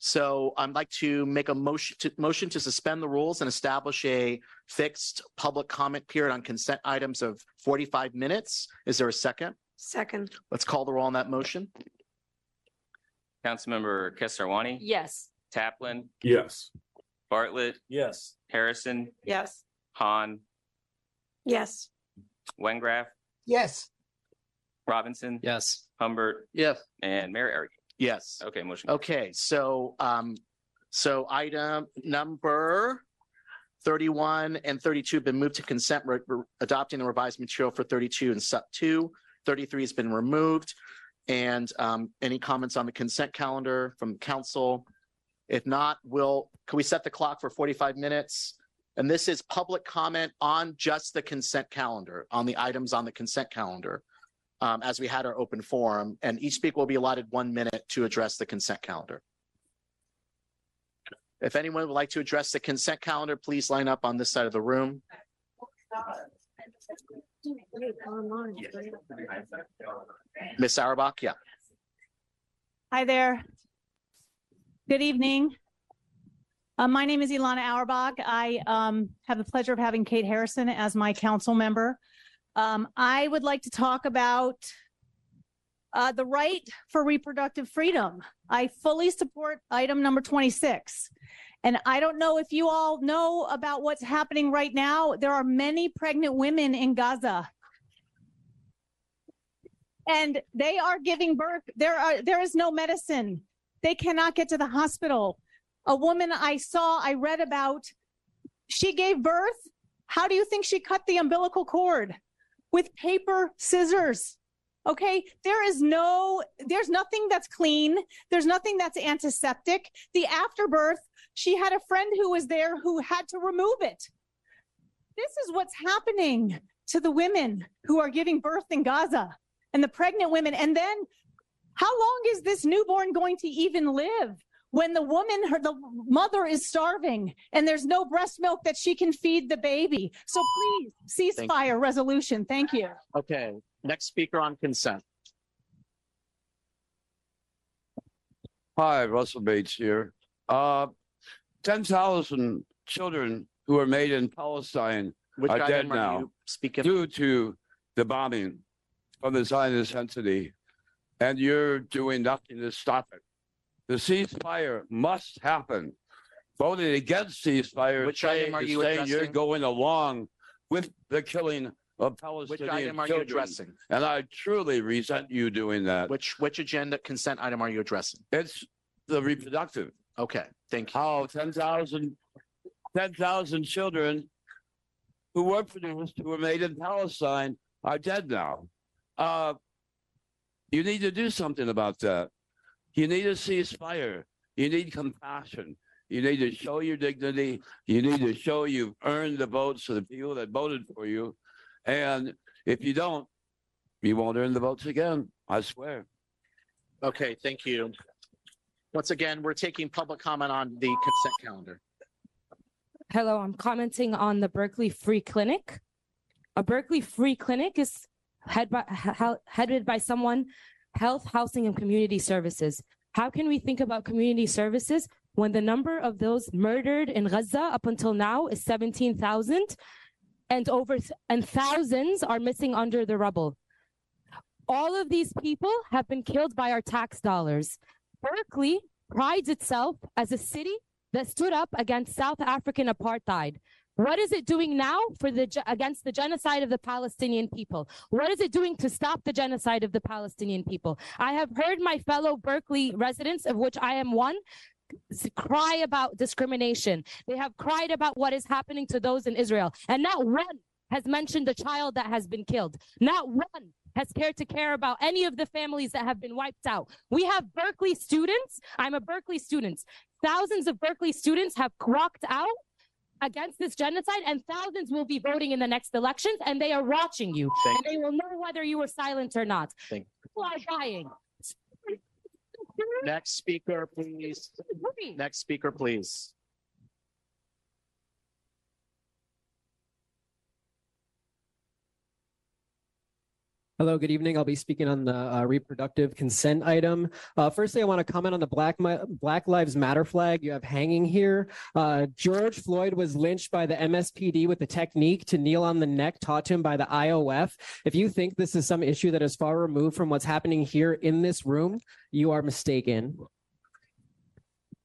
So I'd like to make a motion to, motion to suspend the rules and establish a fixed public comment period on consent items of forty-five minutes. Is there a second? Second. Let's call the roll on that motion. Councilmember Kesarwani? Yes. Taplin? Yes. Bartlett? Yes. Harrison? Yes. Hahn? Yes. Wengraf? Yes. Robinson? Yes. Humbert? Yes. And Mayor Eric? Yes. Okay, motion. Okay, so, um, so item number thirty-one and thirty-two have been moved to consent, We're we're adopting the revised material for thirty-two and SUP two. Thirty-three has been removed. And, um, any comments on the consent calendar from council? If not, we'll, can we set the clock for forty-five minutes? And this is public comment on just the consent calendar, on the items on the consent calendar. Um, as we had our open forum, and each speaker will be allotted one minute to address the consent calendar. If anyone would like to address the consent calendar, please line up on this side of the room. Ms. Auerbach, yeah. Hi there. Good evening. Uh, my name is Ilana Auerbach. I um, have the pleasure of having Kate Harrison as my council member. Um, I would like to talk about uh, the right for reproductive freedom. I fully support item number 26. And I don't know if you all know about what's happening right now. There are many pregnant women in Gaza. And they are giving birth. There are there is no medicine. They cannot get to the hospital. A woman I saw, I read about, she gave birth. How do you think she cut the umbilical cord? With paper scissors. Okay, there is no, there's nothing that's clean. There's nothing that's antiseptic. The afterbirth, she had a friend who was there who had to remove it. This is what's happening to the women who are giving birth in Gaza and the pregnant women. And then how long is this newborn going to even live? When the woman, her, the mother is starving and there's no breast milk that she can feed the baby. So please, Thank ceasefire resolution. Thank you. Okay, next speaker on consent. Hi, Russell Bates here. Uh, ten thousand children who were made in Palestine Which are dead item are now you speaking? due to the bombing from the Zionist entity, and you're doing nothing to stop it. The ceasefire must happen. Voting against ceasefire, Which saying, item are you saying you're going along with the killing of Palestinian Which item are you children. addressing? And I truly resent you doing that. Which, which agenda consent item are you addressing? It's the reproductive. Okay, thank you. How 10,000 10,000 children who were produced, who were made in Palestine, are dead now. Uh, you need to do something about that. You need a ceasefire. You need compassion. You need to show your dignity. You need to show you've earned the votes of the people that voted for you. And if you don't, you won't earn the votes again. I swear. Okay, thank you. Once again, we're taking public comment on the consent calendar. Hello, I'm commenting on the Berkeley Free Clinic. A Berkeley Free Clinic is head by, he- headed by someone, Health, Housing, and Community Services. How can we think about community services when the number of those murdered in Gaza up until now is 17,000 and over and thousands are missing under the rubble? All of these people have been killed by our tax dollars. Berkeley prides itself as a city that stood up against South African apartheid. What is it doing now for the against the genocide of the Palestinian people? What is it doing to stop the genocide of the Palestinian people? I have heard my fellow Berkeley residents, of which I am one, cry about discrimination. They have cried about what is happening to those in Israel, and not one has mentioned the child that has been killed. Not one has cared to care about any of the families that have been wiped out. We have Berkeley students. I'm a Berkeley student. Thousands of Berkeley students have walked out against this genocide, and thousands will be voting in the next elections, and they are watching you, Thank and they will know whether you were silent or not. Thank People are dying. Next speaker, please. Next speaker, please. Hello, good evening. I'll be speaking on the uh, reproductive consent item. Uh, firstly, I want to comment on the Black Black Lives Matter flag you have hanging here. Uh, George Floyd was lynched by the MSPD with the technique to kneel on the neck taught to him by the IOF. If you think this is some issue that is far removed from what's happening here in this room, you are mistaken.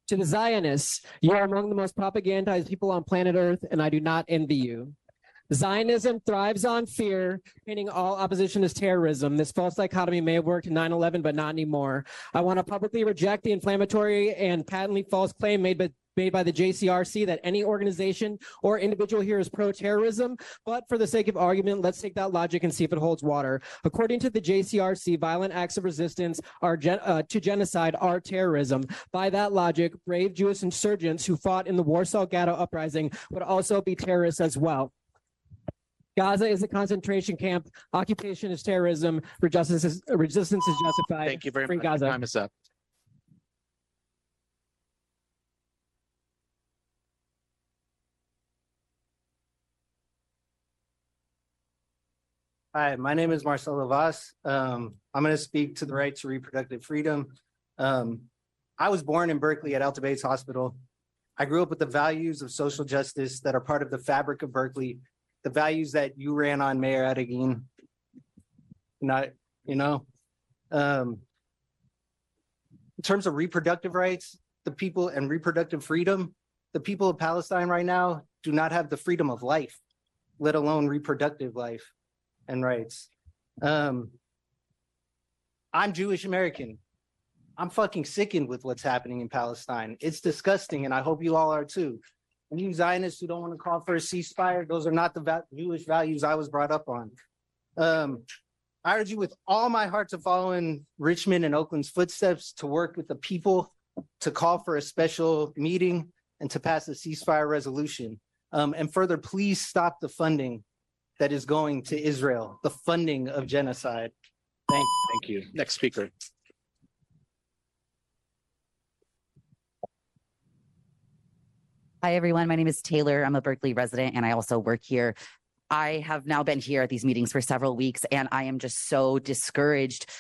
To the Zionists, you are among the most propagandized people on planet Earth, and I do not envy you. Zionism thrives on fear, painting all opposition as terrorism. This false dichotomy may have worked in 9 11, but not anymore. I want to publicly reject the inflammatory and patently false claim made by made by the JCRC that any organization or individual here is pro-terrorism. But for the sake of argument, let's take that logic and see if it holds water. According to the JCRC, violent acts of resistance are gen- uh, to genocide are terrorism. By that logic, brave Jewish insurgents who fought in the Warsaw Ghetto uprising would also be terrorists as well. Gaza is a concentration camp. Occupation is terrorism. Resistance is, resistance is justified. Thank you very Free much. Gaza. Time is up. Hi, my name is Marcelo Vaz. Um, I'm going to speak to the right to reproductive freedom. Um, I was born in Berkeley at Alta Bates Hospital. I grew up with the values of social justice that are part of the fabric of Berkeley, the values that you ran on, Mayor Adeline. Not, you know, um, in terms of reproductive rights, the people and reproductive freedom, the people of Palestine right now do not have the freedom of life, let alone reproductive life and rights. Um, I'm Jewish American. I'm fucking sickened with what's happening in Palestine. It's disgusting, and I hope you all are too. You Zionists who don't want to call for a ceasefire, those are not the va- Jewish values I was brought up on. Um, I urge you with all my heart to follow in Richmond and Oakland's footsteps, to work with the people, to call for a special meeting, and to pass a ceasefire resolution. Um, and further, please stop the funding that is going to Israel, the funding of genocide. Thank you. Thank you. Next speaker. Hi, everyone. My name is Taylor. I'm a Berkeley resident and I also work here. I have now been here at these meetings for several weeks and I am just so discouraged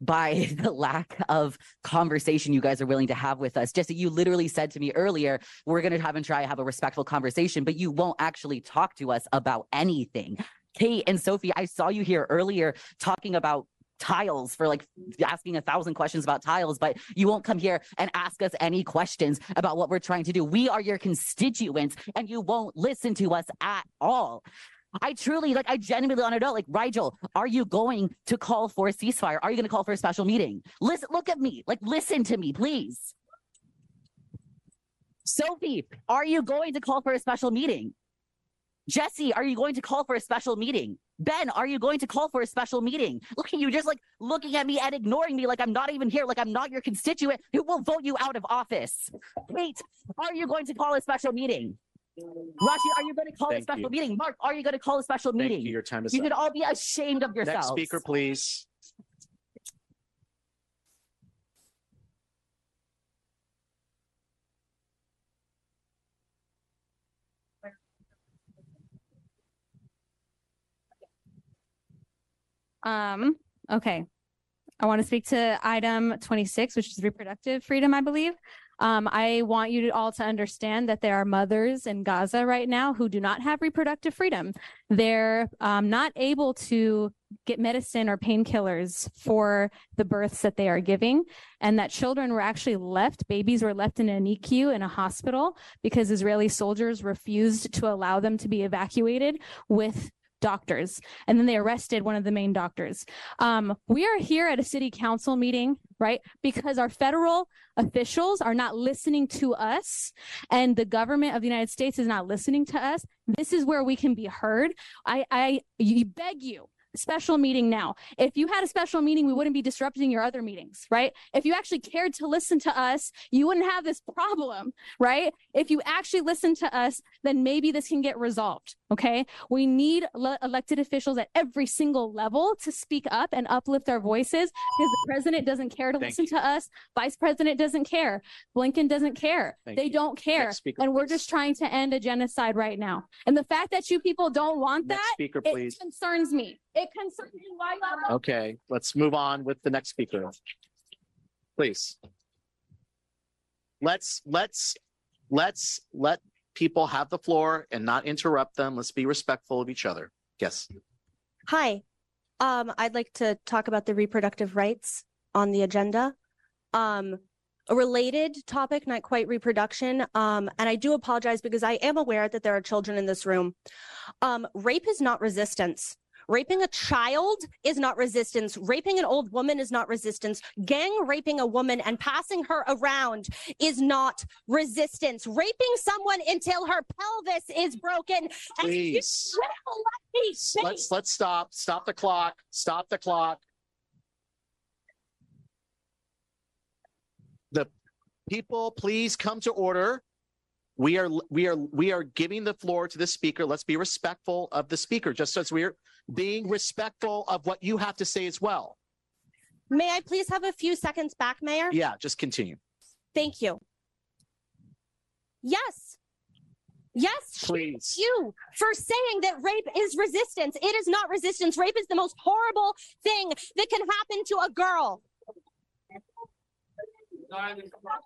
by the lack of conversation you guys are willing to have with us. Jesse, you literally said to me earlier, we're going to have and try have a respectful conversation, but you won't actually talk to us about anything. Kate and Sophie, I saw you here earlier talking about tiles for like asking a thousand questions about tiles, but you won't come here and ask us any questions about what we're trying to do. We are your constituents and you won't listen to us at all. I truly, like, I genuinely want to know, like, Rigel, are you going to call for a ceasefire? Are you going to call for a special meeting? Listen, look at me, like, listen to me, please. Sophie, are you going to call for a special meeting? Jesse, are you going to call for a special meeting? Ben, are you going to call for a special meeting? Look at you just like looking at me and ignoring me like I'm not even here, like I'm not your constituent who will vote you out of office. Wait, are you going to call a special meeting? Rashi, are you going to call a special you. meeting? Mark, are you going to call a special Thank meeting? you. Your time is You up. should all be ashamed of yourselves. Next speaker, please. Um, okay. I want to speak to item 26, which is reproductive freedom, I believe. Um, I want you to all to understand that there are mothers in Gaza right now who do not have reproductive freedom. They're um, not able to get medicine or painkillers for the births that they are giving, and that children were actually left, babies were left in an NICU in a hospital because Israeli soldiers refused to allow them to be evacuated with doctors and then they arrested one of the main doctors. Um, we are here at a city council meeting right? Because our federal officials are not listening to us and the government of the united states is not listening to us. This is where we can be heard. I i you beg you special meeting now. If you had a special meeting we wouldn't be disrupting your other meetings right? If you actually cared to listen to us you wouldn't have this problem right? If you actually listen to us then maybe this can get resolved okay? We need le- elected officials at every single level to speak up and uplift our voices because the president doesn't care to Thank listen to us vice president doesn't care blinken doesn't care. Thank they you. don't care. speaker, and we're just trying to end a genocide right now. And the fact that you people don't want Next that speaker, it please. concerns me it concerns me why y'all Okay, let's move on with the next speaker. Please. Let's, let's, let's let people have the floor and not interrupt them. Let's be respectful of each other. Yes. Hi, um, I'd like to talk about the reproductive rights on the agenda. Um, a related topic, not quite reproduction. Um, and I do apologize because I am aware that there are children in this room. Um, rape is not resistance. Raping a child is not resistance. Raping an old woman is not resistance. Gang raping a woman and passing her around is not resistance. Raping someone until her pelvis is broken. Please. let Let's, let's stop, stop the clock, stop the clock. The people, please come to order. We are, we are, we are giving the floor to the speaker. Let's be respectful of the speaker, just as we're being respectful of what you have to say as well. May I please have a few seconds back, Mayor? Yeah, just continue. Thank you. Yes. Yes, Please. you for saying that rape is resistance. It is not resistance. Rape is the most horrible thing that can happen to a girl.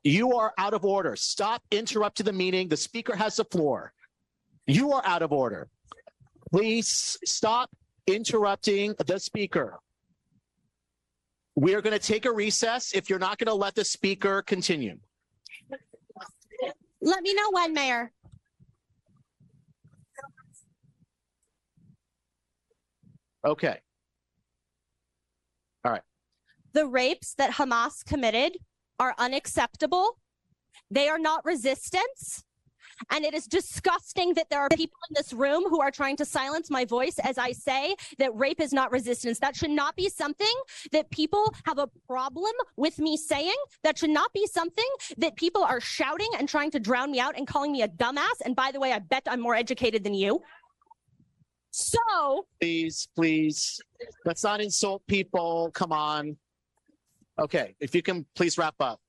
You are out of order. Stop interrupting the meeting. The speaker has the floor. You are out of order. Please stop interrupting the speaker. We are going to take a recess if you're not going to let the speaker continue. Let me know when, Mayor. Okay. All right. The rapes that Hamas committed are unacceptable. They are not resistance. And it is disgusting that there are people in this room who are trying to silence my voice as I say that rape is not resistance. That should not be something that people have a problem with me saying. That should not be something that people are shouting and trying to drown me out and calling me a dumbass. And by the way, I bet I'm more educated than you. So, Please, please. Let's not insult people. Come on. Okay. If you can please wrap up.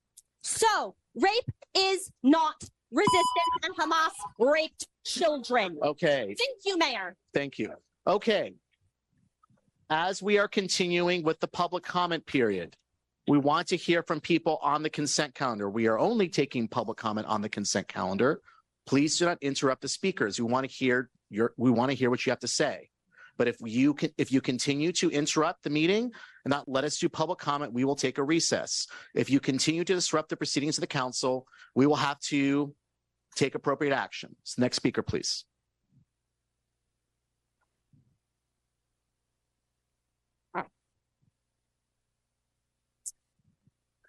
so rape is not resistance and Hamas raped children. Okay. Thank you, Mayor. Thank you. Okay. As we are continuing with the public comment period, we want to hear from people on the consent calendar. We are only taking public comment on the consent calendar. Please do not interrupt the speakers. We want to hear your, we want to hear what you have to say. But if you can, if you continue to interrupt the meeting and not let us do public comment, we will take a recess. If you continue to disrupt the proceedings of the council, we will have to take appropriate action. So next speaker, please.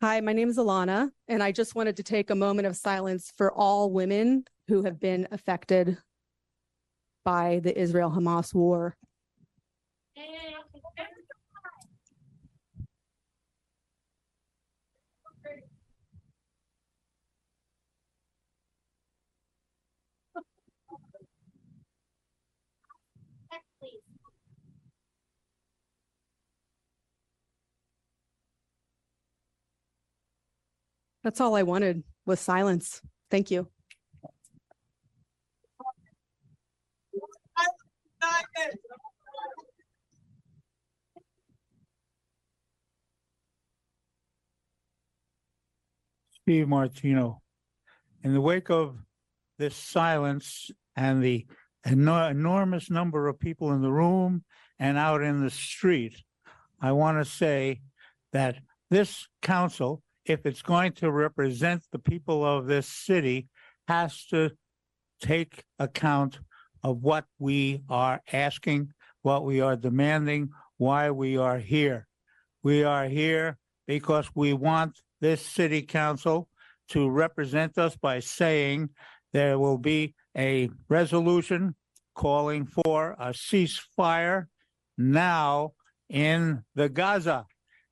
Hi, my name is Alana, and I just wanted to take a moment of silence for all women who have been affected by the Israel Hamas war. That's all I wanted was silence. Thank you. Steve Martino. In the wake of this silence and the eno- enormous number of people in the room and out in the street, I want to say that this council, if it's going to represent the people of this city, has to take account of what we are asking, what we are demanding, why we are here. We are here because we want this city council to represent us by saying there will be a resolution calling for a ceasefire now in the Gaza.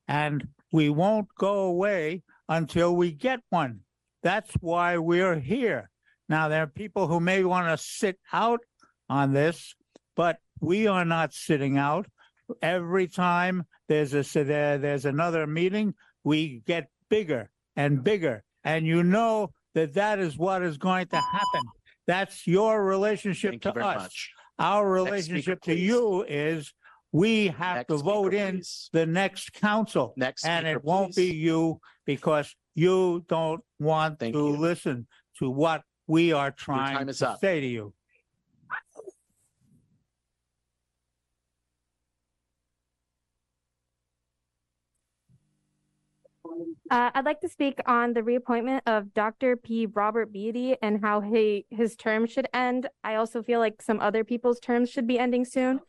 And we won't go away until we get one. That's why we're here. Now, there are people who may want to sit out on this, but we are not sitting out. Every time there's a there's another meeting, we get bigger and bigger, and you know that that is what is going to happen. That's your relationship Thank to very us. much. Our Next speaker, relationship to you is we have to vote speaker, in please. the next council. Next And speaker, it won't be please. you because you don't want Thank to you. listen to what we are trying time is to up. say to you. Uh, I'd like to speak on the reappointment of Dr. P. Robert Beatty and how he his term should end. I also feel like some other people's terms should be ending soon.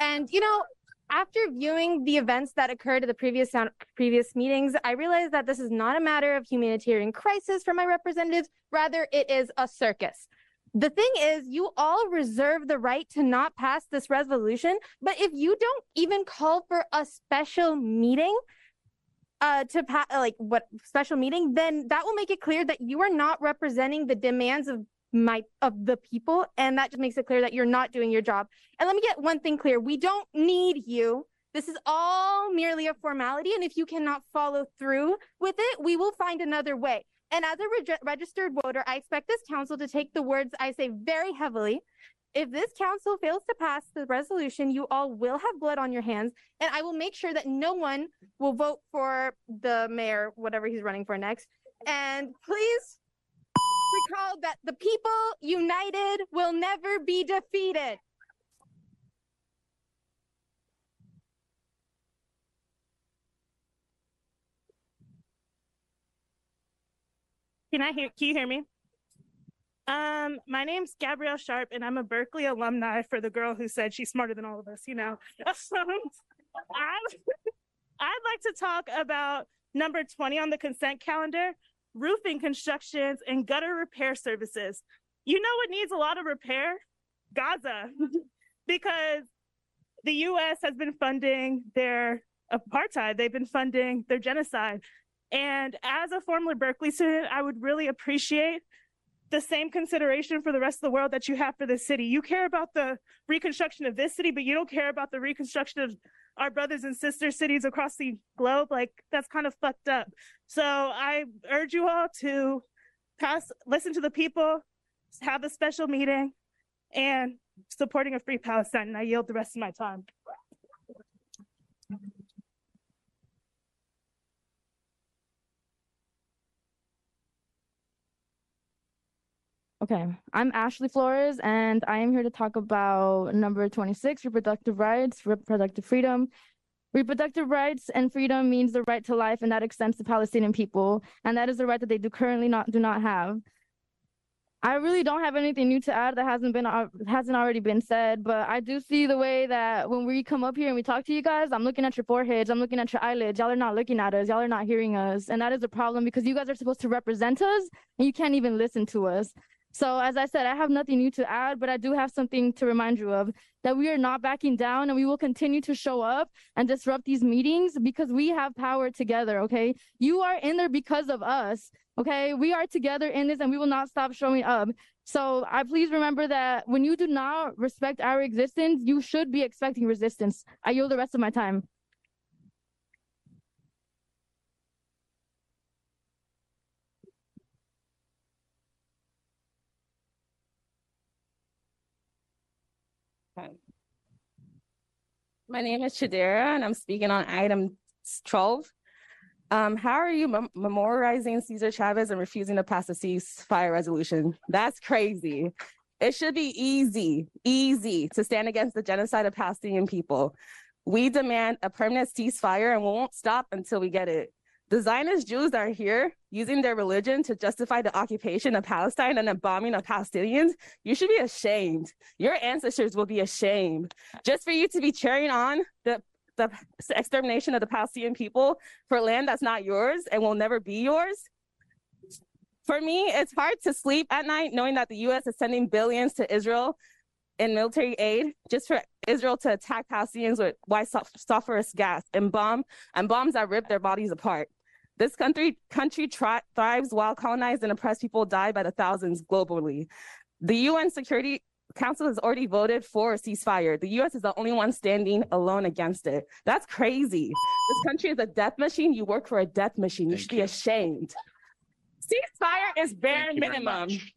And you know, after viewing the events that occurred at the previous sound, previous meetings, I realized that this is not a matter of humanitarian crisis for my representatives. Rather, it is a circus. The thing is, you all reserve the right to not pass this resolution, but if you don't even call for a special meeting, uh to pa- like what special meeting then that will make it clear that you are not representing the demands of my of the people and that just makes it clear that you're not doing your job. And let me get one thing clear. We don't need you. This is all merely a formality and if you cannot follow through with it we will find another way. And as a reg- registered voter i expect this council to take the words i say very heavily. If this council fails to pass the resolution, you all will have blood on your hands, and I will make sure that no one will vote for the mayor, whatever he's running for next. And please recall that the people united will never be defeated. Can I hear, can you hear me? Um, my name's Gabrielle Sharp and I'm a Berkeley alumni for the girl who said she's smarter than all of us, you know. Um, I, I'd like to talk about number 20 on the consent calendar, roofing constructions and gutter repair services. You know what needs a lot of repair? Gaza, because the US has been funding their apartheid, they've been funding their genocide. And as a former Berkeley student, I would really appreciate the same consideration for the rest of the world that you have for this city. You care about the reconstruction of this city, but you don't care about the reconstruction of our brothers and sister cities across the globe. Like that's kind of fucked up. So I urge you all to pass, listen to the people, have a special meeting, and supporting a free Palestine. And I yield the rest of my time. Okay, I'm Ashley Flores, and I am here to talk about number 26 reproductive rights, reproductive freedom. Reproductive rights and freedom means the right to life, and that extends to Palestinian people, and that is the right that they do currently not do not have. I really don't have anything new to add that hasn't been uh, hasn't already been said, but I do see the way that when we come up here and we talk to you guys, I'm looking at your foreheads, I'm looking at your eyelids. Y'all are not looking at us, y'all are not hearing us, and that is a problem because you guys are supposed to represent us, and you can't even listen to us. So as I said, I have nothing new to add, but I do have something to remind you of that we are not backing down and we will continue to show up and disrupt these meetings because we have power together. Okay. You are in there because of us. Okay. We are together in this and we will not stop showing up. So I please remember that when you do not respect our existence, you should be expecting resistance. I yield the rest of my time. My name is Chidera and I'm speaking on item 12. Um, how are you mem- memorializing Cesar Chavez and refusing to pass the ceasefire resolution? That's crazy. It should be easy, easy to stand against the genocide of Palestinian people. We demand a permanent ceasefire and we won't stop until we get it. The Zionist Jews are here using their religion to justify the occupation of Palestine and the bombing of Palestinians. You should be ashamed. Your ancestors will be ashamed. Just for you to be cheering on the, the extermination of the Palestinian people for land that's not yours and will never be yours. For me, it's hard to sleep at night knowing that the US is sending billions to Israel in military aid just for Israel to attack Palestinians with white sulfurous gas and bomb and bombs that rip their bodies apart. This country country tri- thrives while colonized and oppressed people die by the thousands globally. The UN Security Council has already voted for a ceasefire. The US is the only one standing alone against it. That's crazy. This country is a death machine. You work for a death machine. You should be ashamed. Ceasefire is bare Thank minimum. much.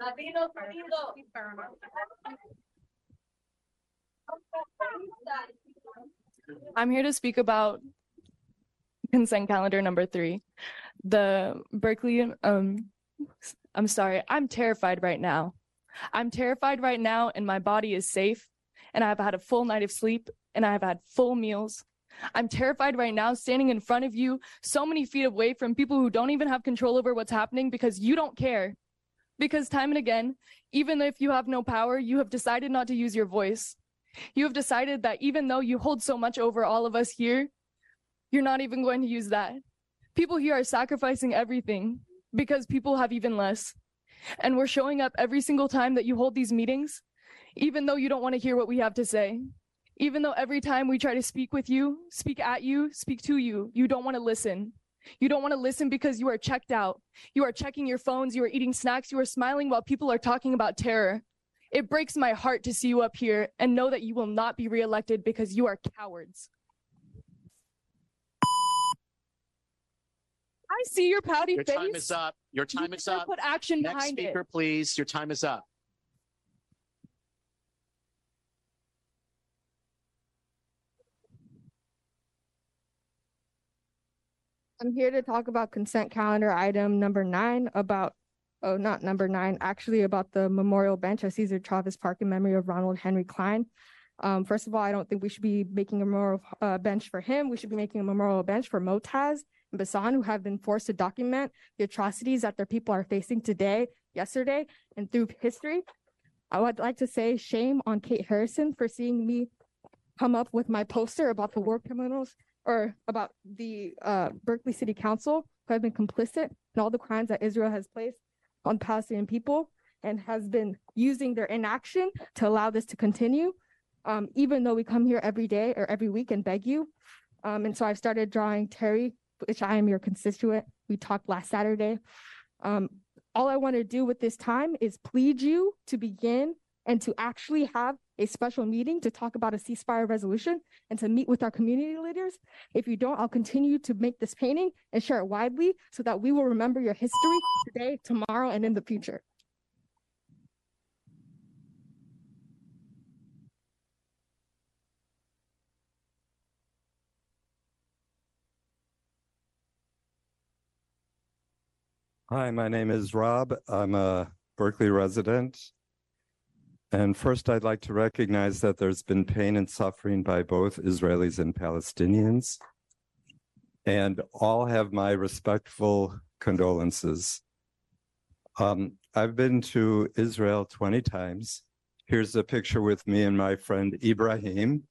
Latino, Latino. I'm here to speak about consent calendar number three. The Berkeley, um, I'm sorry, I'm terrified right now. I'm terrified right now, and my body is safe, and I've had a full night of sleep, and I've had full meals. I'm terrified right now, standing in front of you, so many feet away from people who don't even have control over what's happening because you don't care. Because time and again, even if you have no power, you have decided not to use your voice. You have decided that even though you hold so much over all of us here, you're not even going to use that. People here are sacrificing everything because people have even less. And we're showing up every single time that you hold these meetings, even though you don't want to hear what we have to say. Even though every time we try to speak with you, speak at you, speak to you, you don't want to listen. You don't want to listen because you are checked out. You are checking your phones, you are eating snacks, you are smiling while people are talking about terror. It breaks my heart to see you up here and know that you will not be reelected because you are cowards. I I see your pouty Your face, Your time is up. Your time is up. put action Next behind it. speaker, please. Your time is up. I'm here to talk about consent calendar item number nine about, oh, not number nine, actually about the memorial bench at Cesar Chavez Park in memory of Ronald Henry Klein. Um, first of all, I don't think we should be making a memorial uh, bench for him. We should be making a memorial bench for Motaz and Bisan, who have been forced to document the atrocities that their people are facing today, yesterday, and through history. I would like to say shame on Kate Harrison for seeing me come up with my poster about the war criminals or about the uh, Berkeley City Council who have been complicit in all the crimes that Israel has placed on Palestinian people and has been using their inaction to allow this to continue. Um, even though we come here every day or every week and beg you. Um, and so I've started drawing Terry, which I am your constituent. We talked last Saturday. Um, all I want to do with this time is plead you to begin and to actually have a special meeting to talk about a ceasefire resolution and to meet with our community leaders. If you don't, I'll continue to make this painting and share it widely so that we will remember your history today, tomorrow, and in the future. Hi, my name is Rob. I'm a Berkeley resident. And first, I'd like to recognize that there's been pain and suffering by both Israelis and Palestinians. And all have my respectful condolences. Um, I've been to Israel 20 times. Here's a picture with me and my friend Ibrahim.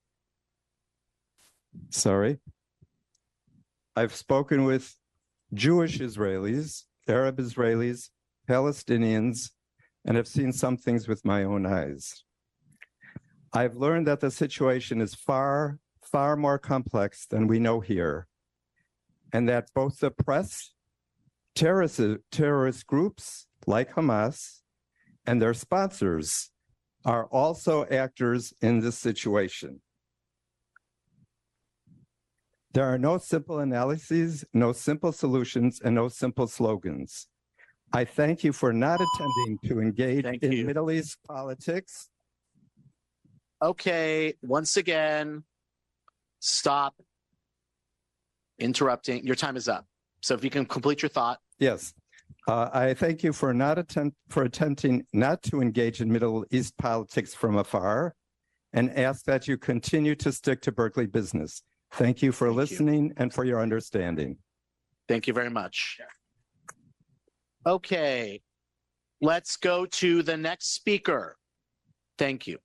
Sorry. I've spoken with Jewish Israelis, Arab Israelis, Palestinians, and have seen some things with my own eyes. I've learned that the situation is far, far more complex than we know here, and that both the press, terrorist, terrorist groups like Hamas, and their sponsors are also actors in this situation. There are no simple analyses, no simple solutions, and no simple slogans. I thank you for not attending to engage in Middle East politics. Okay, once again, stop interrupting. Your time is up. So if you can complete your thought. Yes. Uh, I thank you for not attempt for attempting not to engage in Middle East politics from afar and ask that you continue to stick to Berkeley business. Thank you for listening and for your understanding. Thank you very much. Okay, let's go to the next speaker. Thank you.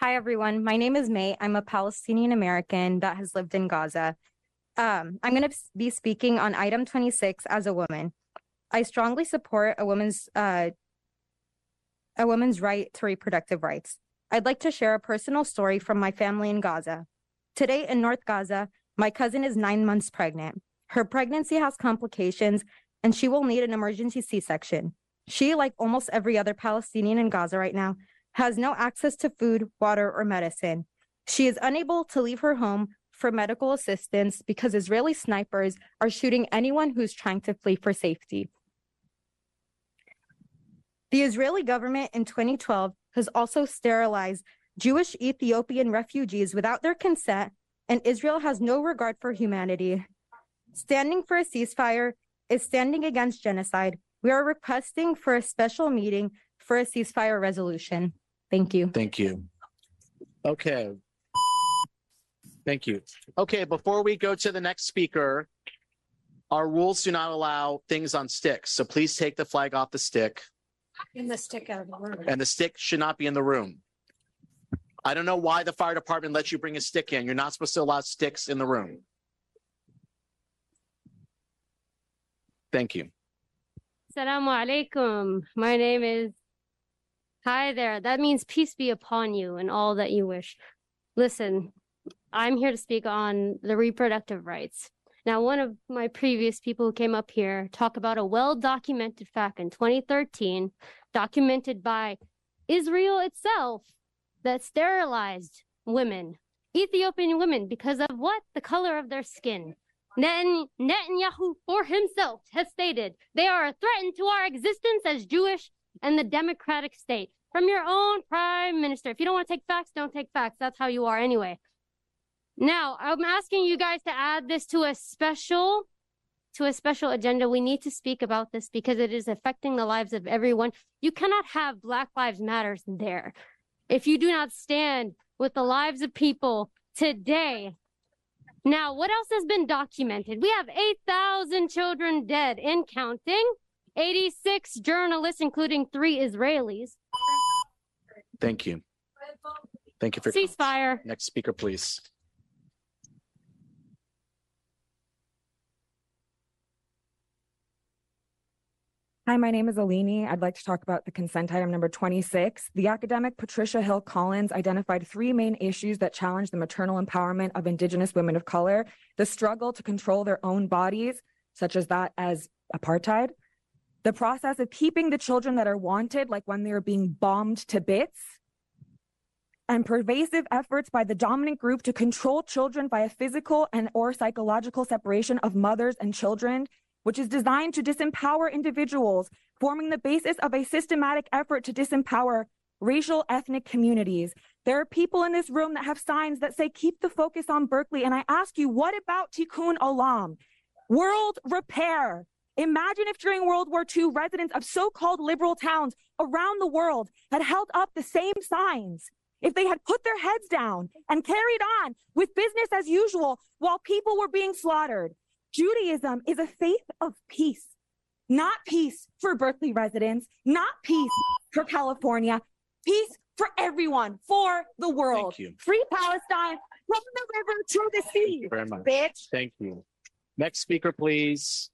Hi, everyone. My name is May. I'm a Palestinian American that has lived in Gaza. Um, I'm going to be speaking on item 26 as a woman. I strongly support a woman's uh, a woman's right to reproductive rights. I'd like to share a personal story from my family in Gaza. Today in North Gaza, my cousin is nine months pregnant. Her pregnancy has complications and she will need an emergency C section. She, like almost every other Palestinian in Gaza right now, has no access to food, water, or medicine. She is unable to leave her home for medical assistance because Israeli snipers are shooting anyone who's trying to flee for safety. The Israeli government in 2012 has also sterilized Jewish Ethiopian refugees without their consent, and Israel has no regard for humanity. Standing for a ceasefire is standing against genocide. We are requesting for a special meeting for a ceasefire resolution. Thank you. Thank you. Okay. Thank you. Okay, before we go to the next speaker, our rules do not allow things on sticks. So please take the flag off the stick In the stick out of the room. and the stick should not be in the room. I don't know why the fire department lets you bring a stick in. You're not supposed to allow sticks in the room. Thank you. Assalamu alaikum. My name is. Hi there. That means peace be upon you and all that you wish. Listen, I'm here to speak on the reproductive rights. Now, one of my previous people who came up here talked about a well documented fact in 2013, documented by Israel itself, that sterilized women, Ethiopian women, because of what? The color of their skin. Netan- Netanyahu for himself has stated they are a threat to our existence as Jewish and the democratic state. From your own prime minister. If you don't want to take facts, don't take facts. That's how you are anyway. Now, I'm asking you guys to add this to a special to a special agenda. We need to speak about this because it is affecting the lives of everyone. You cannot have Black Lives Matters there if you do not stand with the lives of people today. Now, what else has been documented? We have 8,000 children dead and counting, 86 journalists, including three Israelis. Thank you. Thank you for. Ceasefire. Next speaker, please. Hi, my name is Alini. I'd like to talk about the consent item number 26. The academic Patricia Hill Collins identified three main issues that challenge the maternal empowerment of Indigenous women of color the struggle to control their own bodies, such as that as apartheid, the process of keeping the children that are wanted, like when they're being bombed to bits, and pervasive efforts by the dominant group to control children via physical and or psychological separation of mothers and children which is designed to disempower individuals, forming the basis of a systematic effort to disempower racial ethnic communities. There are people in this room that have signs that say, keep the focus on Berkeley. And I ask you, what about Tikkun Olam? World repair. Imagine if during World War II, residents of so called liberal towns around the world had held up the same signs. If they had put their heads down and carried on with business as usual while people were being slaughtered. Judaism is a faith of peace, not peace for Berkeley residents, not peace for California, peace for everyone, for the world. Thank you. Free Palestine from the river to the sea. Thank you very much. Bitch. Thank you. Next speaker, please.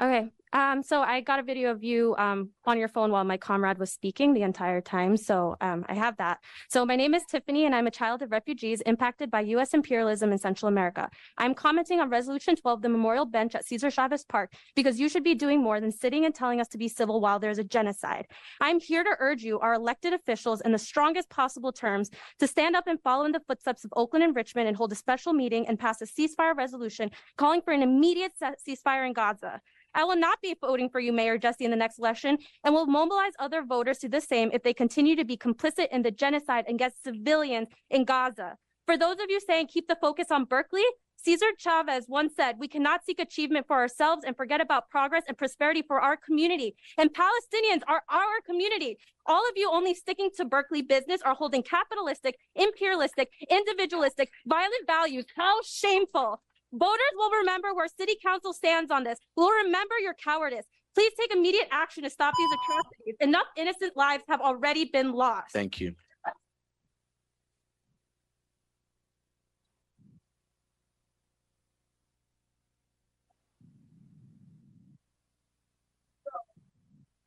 Okay. Um, so I got a video of you um, on your phone while my comrade was speaking the entire time. So um, I have that. So my name is Tiffany, and I'm a child of refugees impacted by U.S. imperialism in Central America. I'm commenting on Resolution 12, the memorial bench at Cesar Chavez Park, because you should be doing more than sitting and telling us to be civil while there's a genocide. I'm here to urge you, our elected officials, in the strongest possible terms, to stand up and follow in the footsteps of Oakland and Richmond and hold a special meeting and pass a ceasefire resolution calling for an immediate ceasefire in Gaza. I will not be voting for you, Mayor Jesse, in the next election, and will mobilize other voters to the same if they continue to be complicit in the genocide against civilians in Gaza. For those of you saying keep the focus on Berkeley, Cesar Chavez once said, We cannot seek achievement for ourselves and forget about progress and prosperity for our community. And Palestinians are our community. All of you only sticking to Berkeley business are holding capitalistic, imperialistic, individualistic, violent values. How shameful. Voters will remember where city council stands on this. Will remember your cowardice. Please take immediate action to stop these atrocities. Enough innocent lives have already been lost. Thank you.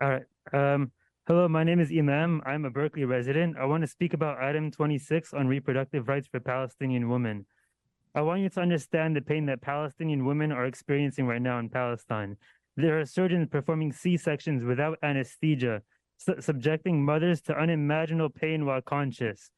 All right. Um, hello, my name is Imam. I'm a Berkeley resident. I want to speak about item 26 on reproductive rights for Palestinian women. I want you to understand the pain that Palestinian women are experiencing right now in Palestine. There are surgeons performing C sections without anesthesia, su- subjecting mothers to unimaginable pain while conscious.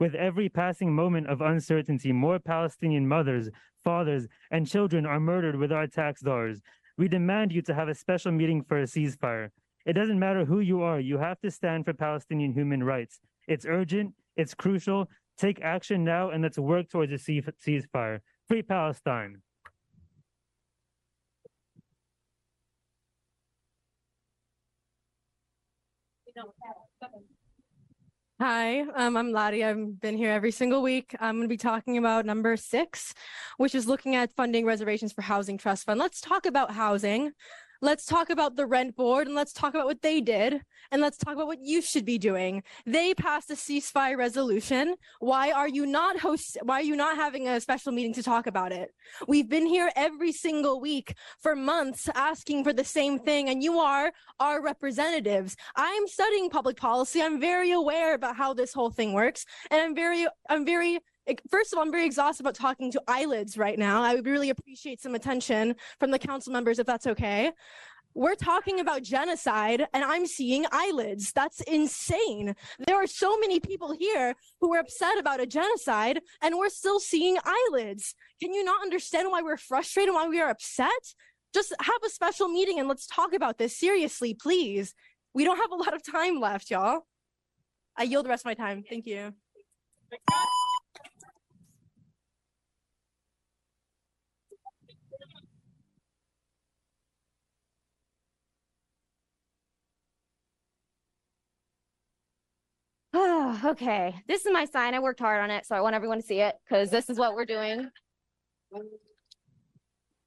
With every passing moment of uncertainty, more Palestinian mothers, fathers, and children are murdered with our tax dollars. We demand you to have a special meeting for a ceasefire. It doesn't matter who you are, you have to stand for Palestinian human rights. It's urgent, it's crucial. Take action now and let's work towards a ceasefire. Free Palestine. Hi, um, I'm Lottie. I've been here every single week. I'm going to be talking about number six, which is looking at funding reservations for housing trust fund. Let's talk about housing. Let's talk about the rent board and let's talk about what they did. And let's talk about what you should be doing. They passed a ceasefire resolution. Why are you not host? Why are you not having a special meeting to talk about it? We've been here every single week for months asking for the same thing. And you are our representatives. I'm studying public policy. I'm very aware about how this whole thing works. And I'm very, I'm very First of all, I'm very exhausted about talking to eyelids right now. I would really appreciate some attention from the council members if that's okay. We're talking about genocide and I'm seeing eyelids. That's insane. There are so many people here who are upset about a genocide and we're still seeing eyelids. Can you not understand why we're frustrated, why we are upset? Just have a special meeting and let's talk about this seriously, please. We don't have a lot of time left, y'all. I yield the rest of my time. Thank you. okay, this is my sign. I worked hard on it, so I want everyone to see it because this is what we're doing.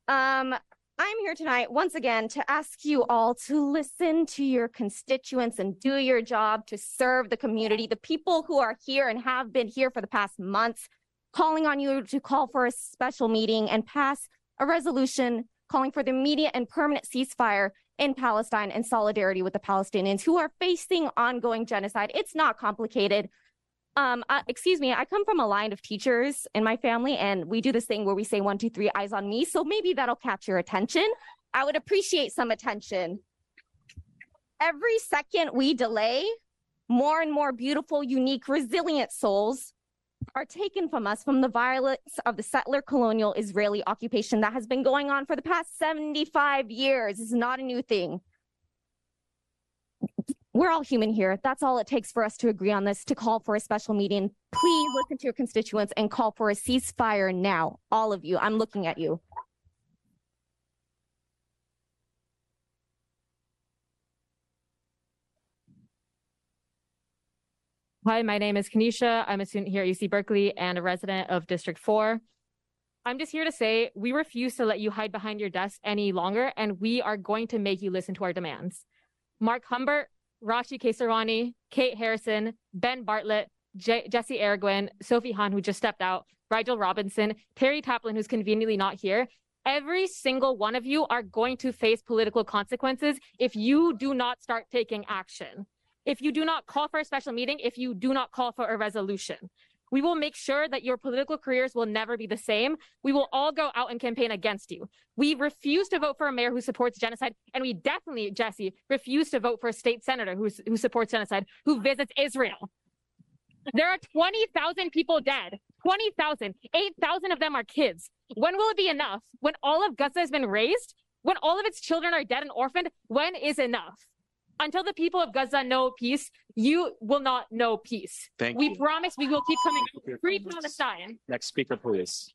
Um, I'm here tonight once again to ask you all to listen to your constituents and do your job to serve the community, the people who are here and have been here for the past months, calling on you to call for a special meeting and pass a resolution calling for the immediate and permanent ceasefire in Palestine in solidarity with the Palestinians who are facing ongoing genocide. It's not complicated. Um, uh, excuse me, I come from a line of teachers in my family, and we do this thing where we say one, two, three, eyes on me. So maybe that'll catch your attention. I would appreciate some attention. Every second we delay, more and more beautiful, unique, resilient souls are taken from us from the violence of the settler colonial Israeli occupation that has been going on for the past 75 years. Is not a new thing. We're all human here. That's all it takes for us to agree on this, to call for a special meeting. Please listen to your constituents and call for a ceasefire now. All of you, I'm looking at you. Hi, my name is Kanisha. I'm a student here at UC Berkeley and a resident of District 4. I'm just here to say we refuse to let you hide behind your desk any longer, and we are going to make you listen to our demands. Mark Humbert, Rashi Kesarwani, Kate Harrison, Ben Bartlett, J- Jesse Arreguín, Sophie Hahn, who just stepped out, Rigel Robinson, Terry Taplin, who's conveniently not here. Every single one of you are going to face political consequences if you do not start taking action if you do not call for a special meeting, if you do not call for a resolution. We will make sure that your political careers will never be the same. We will all go out and campaign against you. We refuse to vote for a mayor who supports genocide. And we definitely, Jesse, refuse to vote for a state senator who, who supports genocide, who visits Israel. There are 20,000 people dead. 20,000. 8,000 of them are kids. When will it be enough? When all of Gaza has been razed? When all of its children are dead and orphaned? When is enough? Until the people of Gaza know peace, you will not know peace. Thank we you. promise we will keep coming. Free Palestine. Next speaker, please.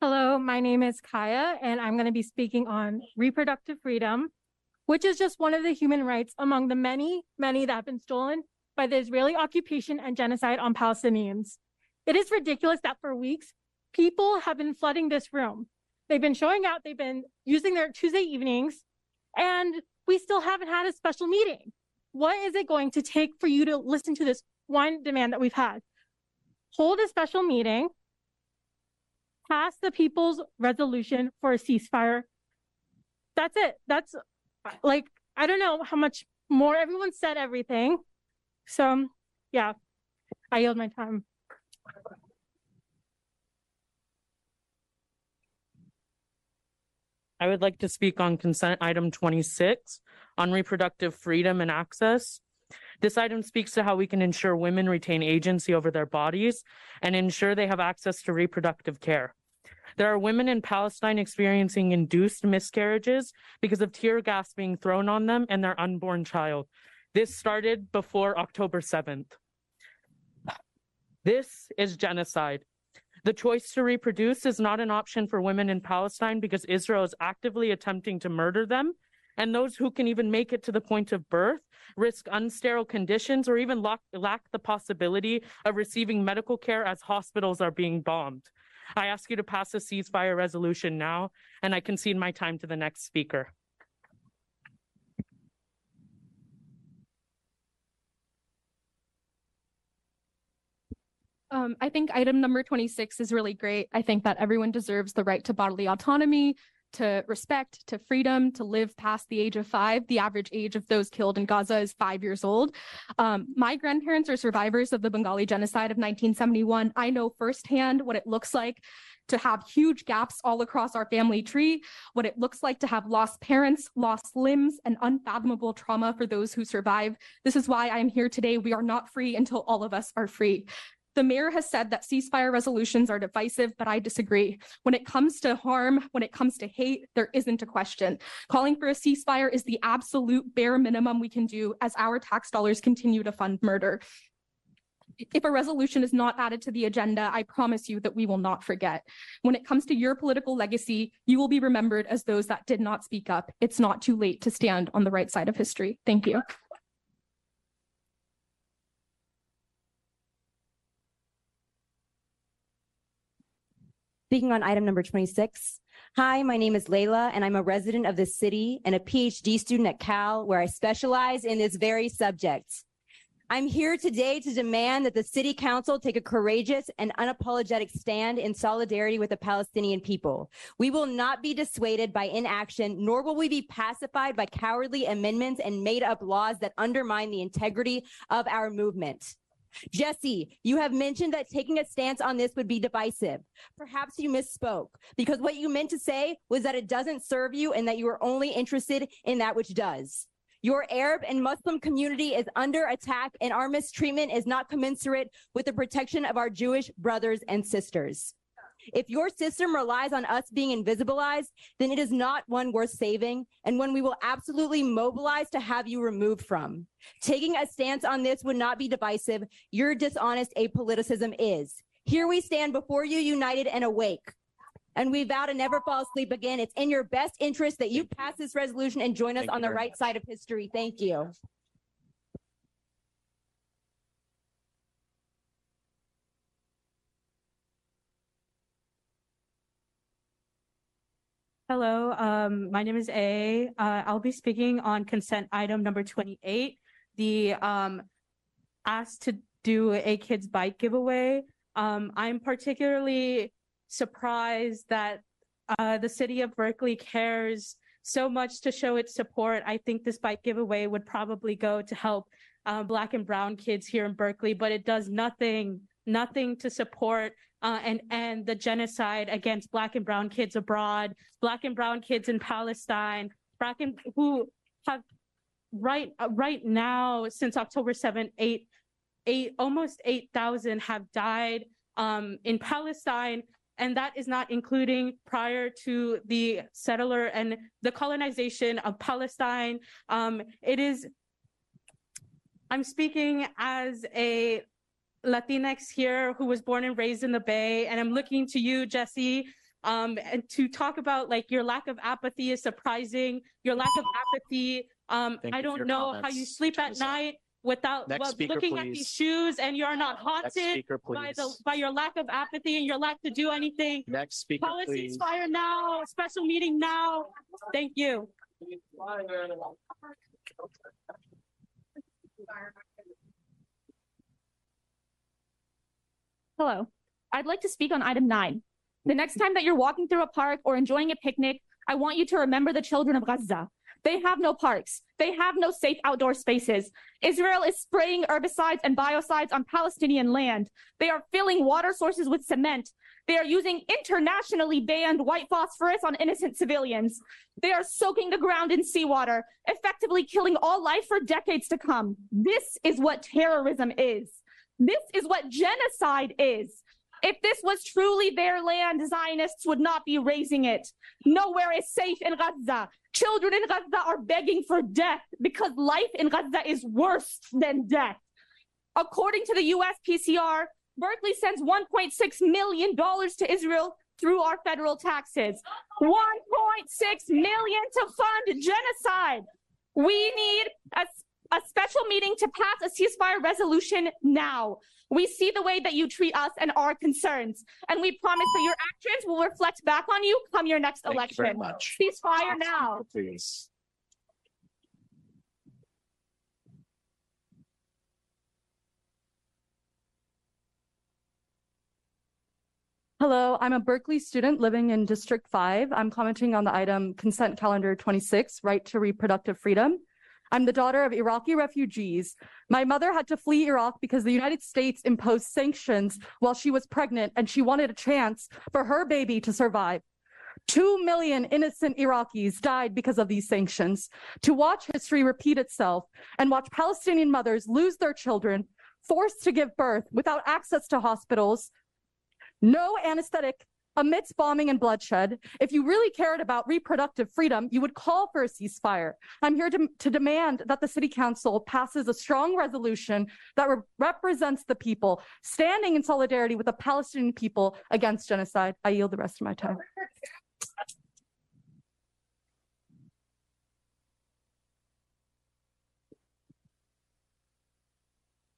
Hello, my name is Kaya, and I'm going to be speaking on reproductive freedom, which is just one of the human rights among the many, many that have been stolen by the Israeli occupation and genocide on Palestinians. It is ridiculous that for weeks, people have been flooding this room. They've been showing out, they've been using their Tuesday evenings, and we still haven't had a special meeting. What is it going to take for you to listen to this one demand that we've had? Hold a special meeting, pass the people's resolution for a ceasefire. That's it. That's like, I don't know how much more everyone said everything. So, yeah, I yield my time. I would like to speak on consent item twenty-six on reproductive freedom and access. This item speaks to how we can ensure women retain agency over their bodies and ensure they have access to reproductive care. There are women in Palestine experiencing induced miscarriages because of tear gas being thrown on them and their unborn child. This started before October 7th. This is genocide. The choice to reproduce is not an option for women in Palestine because Israel is actively attempting to murder them. And those who can even make it to the point of birth risk unsterile conditions or even lack, lack the possibility of receiving medical care as hospitals are being bombed. I ask you to pass a ceasefire resolution now, and I concede my time to the next speaker. Um, I think item number 26 is really great. I think that everyone deserves the right to bodily autonomy, to respect, to freedom, to live past the age of five. The average age of those killed in Gaza is five years old. Um, my grandparents are survivors of the Bengali genocide of 1971. I know firsthand what it looks like to have huge gaps all across our family tree, what it looks like to have lost parents, lost limbs, and unfathomable trauma for those who survive. This is why I am here today. We are not free until all of us are free. The mayor has said that ceasefire resolutions are divisive, but I disagree. When it comes to harm, when it comes to hate, there isn't a question. Calling for a ceasefire is the absolute bare minimum we can do as our tax dollars continue to fund murder. If a resolution is not added to the agenda, I promise you that we will not forget. When it comes to your political legacy, you will be remembered as those that did not speak up. It's not too late to stand on the right side of history. Thank you. Speaking on item number 26. Hi, my name is Layla, and I'm a resident of this city and a PhD student at Cal, where I specialize in this very subject. I'm here today to demand that the city council take a courageous and unapologetic stand in solidarity with the Palestinian people. We will not be dissuaded by inaction, nor will we be pacified by cowardly amendments and made up laws that undermine the integrity of our movement. Jesse, you have mentioned that taking a stance on this would be divisive. Perhaps you misspoke because what you meant to say was that it doesn't serve you and that you are only interested in that which does. Your Arab and Muslim community is under attack and our mistreatment is not commensurate with the protection of our Jewish brothers and sisters. If your system relies on us being invisibilized, then it is not one worth saving and one we will absolutely mobilize to have you removed from. Taking a stance on this would not be divisive. Your dishonest apoliticism is. Here we stand before you united and awake. And we vow to never fall asleep again. It's in your best interest that you pass this resolution and join us Thank on the right side of history. Thank you. Hello, um, my name is A. Uh, I'll be speaking on consent item number twenty-eight, the, um, asked to do a kids bike giveaway. Um, I'm particularly surprised that, uh, the city of Berkeley cares so much to show its support. I think this bike giveaway would probably go to help, uh, black and brown kids here in Berkeley, but it does nothing, nothing to support uh, and end the genocide against black and brown kids abroad, black and brown kids in Palestine, black and who have right uh, right now since October 7, eight, eight almost 8,000 have died um, in Palestine. And that is not including prior to the settler and the colonization of Palestine. Um, it is I'm speaking as a Latinx here who was born and raised in the Bay, and I'm looking to you, Jesse, um, and to talk about like your lack of apathy is surprising. Your lack of apathy. Um, Thank I don't your know how you sleep at night without well, speaker, looking at these shoes, and you're not haunted speaker, by the by your lack of apathy and your lack to do anything. Next speaker, Policies please. fire now. Special meeting now. Thank you. Hello. I'd like to speak on item nine. The next time that you're walking through a park or enjoying a picnic, I want you to remember the children of Gaza. They have no parks. They have no safe outdoor spaces. Israel is spraying herbicides and biocides on Palestinian land. They are filling water sources with cement. They are using internationally banned white phosphorus on innocent civilians. They are soaking the ground in seawater, effectively killing all life for decades to come. This is what terrorism is. This is what genocide is. If this was truly their land, Zionists would not be raising it. Nowhere is safe in Gaza. Children in Gaza are begging for death because life in Gaza is worse than death. According to the US PCR, Berkeley sends $1.6 million to Israel through our federal taxes. 1.6 million to fund genocide. We need a, a special meeting to pass a ceasefire resolution now. We see the way that you treat us and our concerns, and we promise that your actions will reflect back on you come your next Thank you election. very much. Ceasefire now. Please. Hello, I'm a Berkeley student living in District 5. I'm commenting on the item Consent Calendar 26, Right to Reproductive Freedom. I'm the daughter of Iraqi refugees. My mother had to flee Iraq because the United States imposed sanctions while she was pregnant and she wanted a chance for her baby to survive. Two million innocent Iraqis died because of these sanctions. To watch history repeat itself and watch Palestinian mothers lose their children, forced to give birth without access to hospitals, no anesthetic amidst bombing and bloodshed. If you really cared about reproductive freedom, you would call for a ceasefire. I'm here to, to demand that the city council passes a strong resolution that re- represents the people, standing in solidarity with the Palestinian people against genocide. I yield the rest of my time.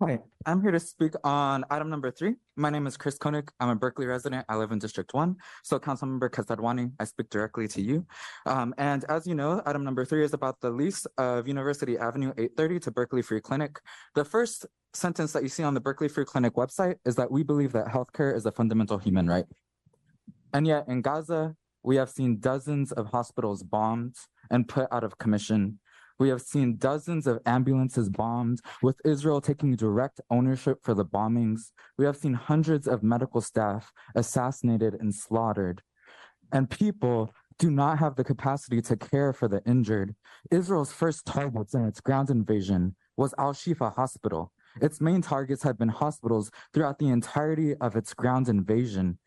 Hi, I'm here to speak on item number three. My name is Chris Koenig. I'm a Berkeley resident. I live in District One. So Councilmember Kesarwani, I speak directly to you. Um, and as you know, item number three is about the lease of University Avenue 830 to Berkeley Free Clinic. The first sentence that you see on the Berkeley Free Clinic website is that we believe that healthcare is a fundamental human right. And yet in Gaza, we have seen dozens of hospitals bombed and put out of commission. We have seen dozens of ambulances bombed, with Israel taking direct ownership for the bombings. We have seen hundreds of medical staff assassinated and slaughtered. And people do not have the capacity to care for the injured. Israel's first targets in its ground invasion was Al Shifa Hospital. Its main targets have been hospitals throughout the entirety of its ground invasion.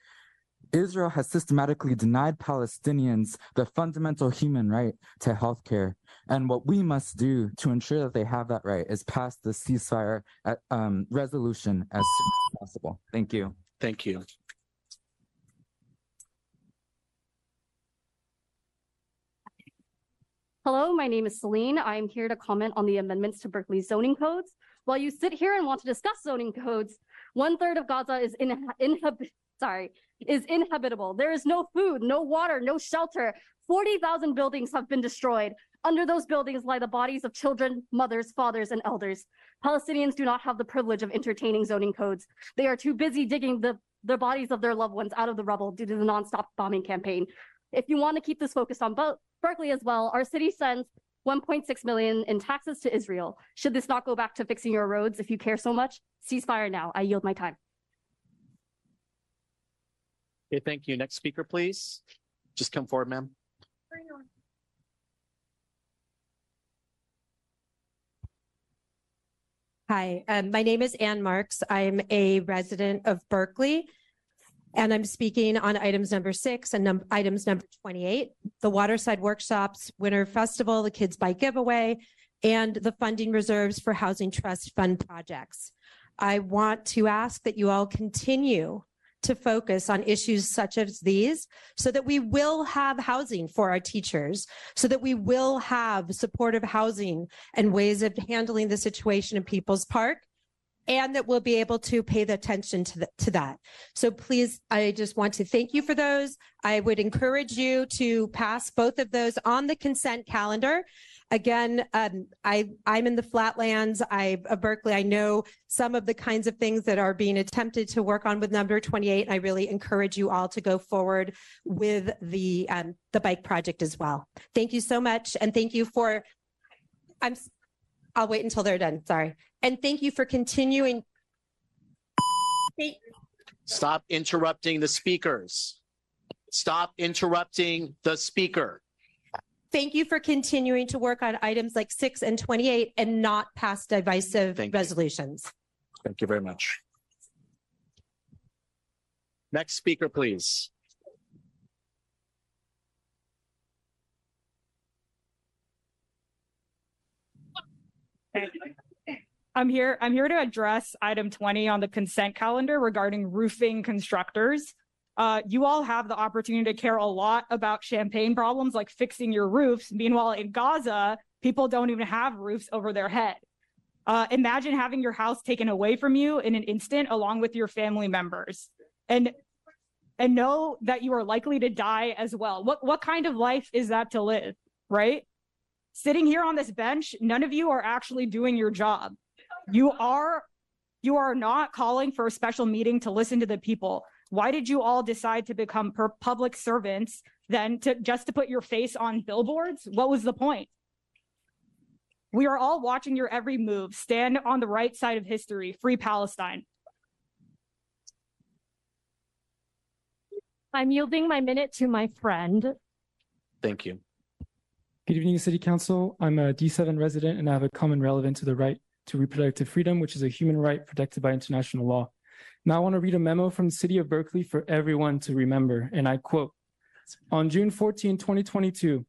Israel has systematically denied Palestinians the fundamental human right to healthcare. And what we must do to ensure that they have that right is pass the ceasefire uh, um, resolution as soon as possible. Thank you. Thank you. Hello, my name is Celine. I am here to comment on the amendments to Berkeley's zoning codes. While you sit here and want to discuss zoning codes, one third of Gaza is in, inhab- sorry, is inhabitable. There is no food, no water, no shelter. 40,000 buildings have been destroyed. Under those buildings lie the bodies of children, mothers, fathers, and elders. Palestinians do not have the privilege of entertaining zoning codes. They are too busy digging the, the bodies of their loved ones out of the rubble due to the nonstop bombing campaign. If you want to keep this focused on Bo- Berkeley as well, our city sends 1.6 million in taxes to Israel. Should this not go back to fixing your roads if you care so much? Ceasefire now. I yield my time. Okay, thank you. Next speaker, please. Just come forward, ma'am. Hi, um, my name is Ann Marks. I'm a resident of Berkeley. And I'm speaking on items number six and num- items number 28, the Waterside Workshops Winter Festival, the Kids Bike Giveaway, and the funding reserves for Housing Trust Fund projects. I want to ask that you all continue to focus on issues such as these so that we will have housing for our teachers, so that we will have supportive housing and ways of handling the situation in People's Park and that we'll be able to pay the attention to, the, to that. So please, I just want to thank you for those. I would encourage you to pass both of those on the consent calendar. Again, um, I, I'm in the flatlands. I, of Berkeley, I know some of the kinds of things that are being attempted to work on with number 28. And I really encourage you all to go forward with the, um, the bike project as well. Thank you so much. And thank you for, I'm, I'll wait until they're done. Sorry. And thank you for continuing. Stop interrupting the speakers. Stop interrupting the speaker. Thank you for continuing to work on items like six and 28 and not pass divisive resolutions. Thank you very much. Next speaker, please. I'm here, I'm here to address item twenty on the consent calendar regarding roofing constructors. Uh, you all have the opportunity to care a lot about champagne problems like fixing your roofs. Meanwhile, in Gaza, people don't even have roofs over their head. Uh, imagine having your house taken away from you in an instant along with your family members. And and know that you are likely to die as well. What what kind of life is that to live, right? Sitting here on this bench, none of you are actually doing your job. You are you are not calling for a special meeting to listen to the people. Why did you all decide to become per- public servants then to just to put your face on billboards? What was the point? We are all watching your every move. Stand on the right side of history. Free Palestine. I'm yielding my minute to my friend. Thank you. Good evening, City Council. I'm a D7 resident and I have a comment relevant to the right to reproductive freedom, which is a human right protected by international law. Now I want to read a memo from the City of Berkeley for everyone to remember, and I quote, on June 14, 2022,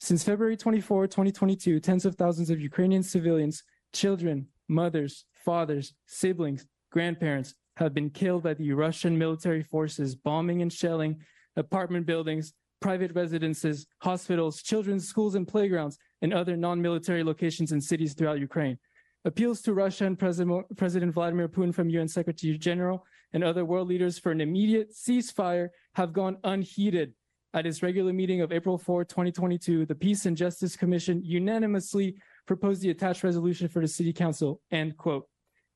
since February 24, 2022, tens of thousands of Ukrainian civilians, children, mothers, fathers, siblings, grandparents have been killed by the Russian military forces bombing and shelling apartment buildings, private residences, hospitals, children's schools and playgrounds, and other non-military locations in cities throughout Ukraine. Appeals to Russia and President, President Vladimir Putin from UN Secretary General and other world leaders for an immediate ceasefire have gone unheeded. At its regular meeting of April 4, 2022, the Peace and Justice Commission unanimously proposed the attached resolution for the City Council, end quote.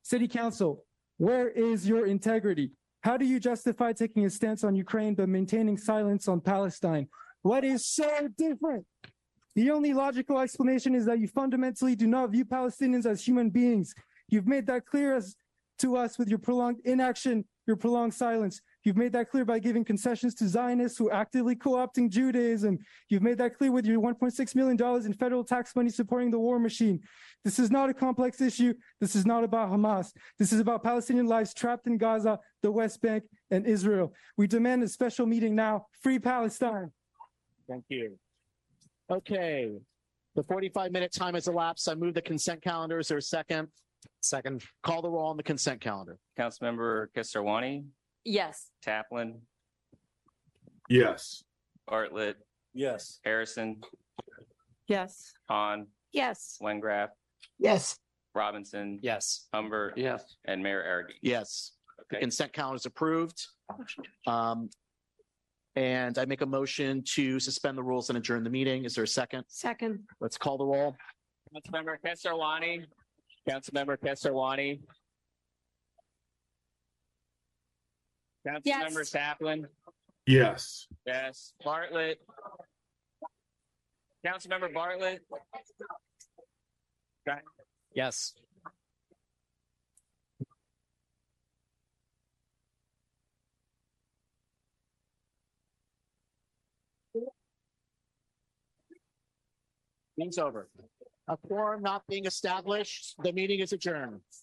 City Council, where is your integrity? How do you justify taking a stance on Ukraine but maintaining silence on Palestine? What is so different? The only logical explanation is that you fundamentally do not view Palestinians as human beings. You've made that clear as to us with your prolonged inaction, your prolonged silence. You've made that clear by giving concessions to Zionists who are actively co-opting Judaism. You've made that clear with your $1.6 million in federal tax money supporting the war machine. This is not a complex issue. This is not about Hamas. This is about Palestinian lives trapped in Gaza, the West Bank, and Israel. We demand a special meeting now. Free Palestine. Thank you. Okay, the 45 minute time has elapsed. I move the consent calendar. Is there a second? Second. Call the roll on the consent calendar. Councilmember Kesarwani, Yes. Taplin, Yes. Bartlett, Yes. Harrison, Yes. Hahn, Yes. Wengraf, Yes. Robinson. Yes. Humbert, Yes. And Mayor Arreguín. Yes. The Okay. consent calendar is approved. Um, and I make a motion to suspend the rules and adjourn the meeting. Is there a second? Second. Let's call the roll. Councilmember Kesarwani, Councilmember Kesarwani. Yes. Councilmember Taplin, Yes. yes, Bartlett. Councilmember Bartlett. Yes. Meeting's over. A quorum not being established, the meeting is adjourned.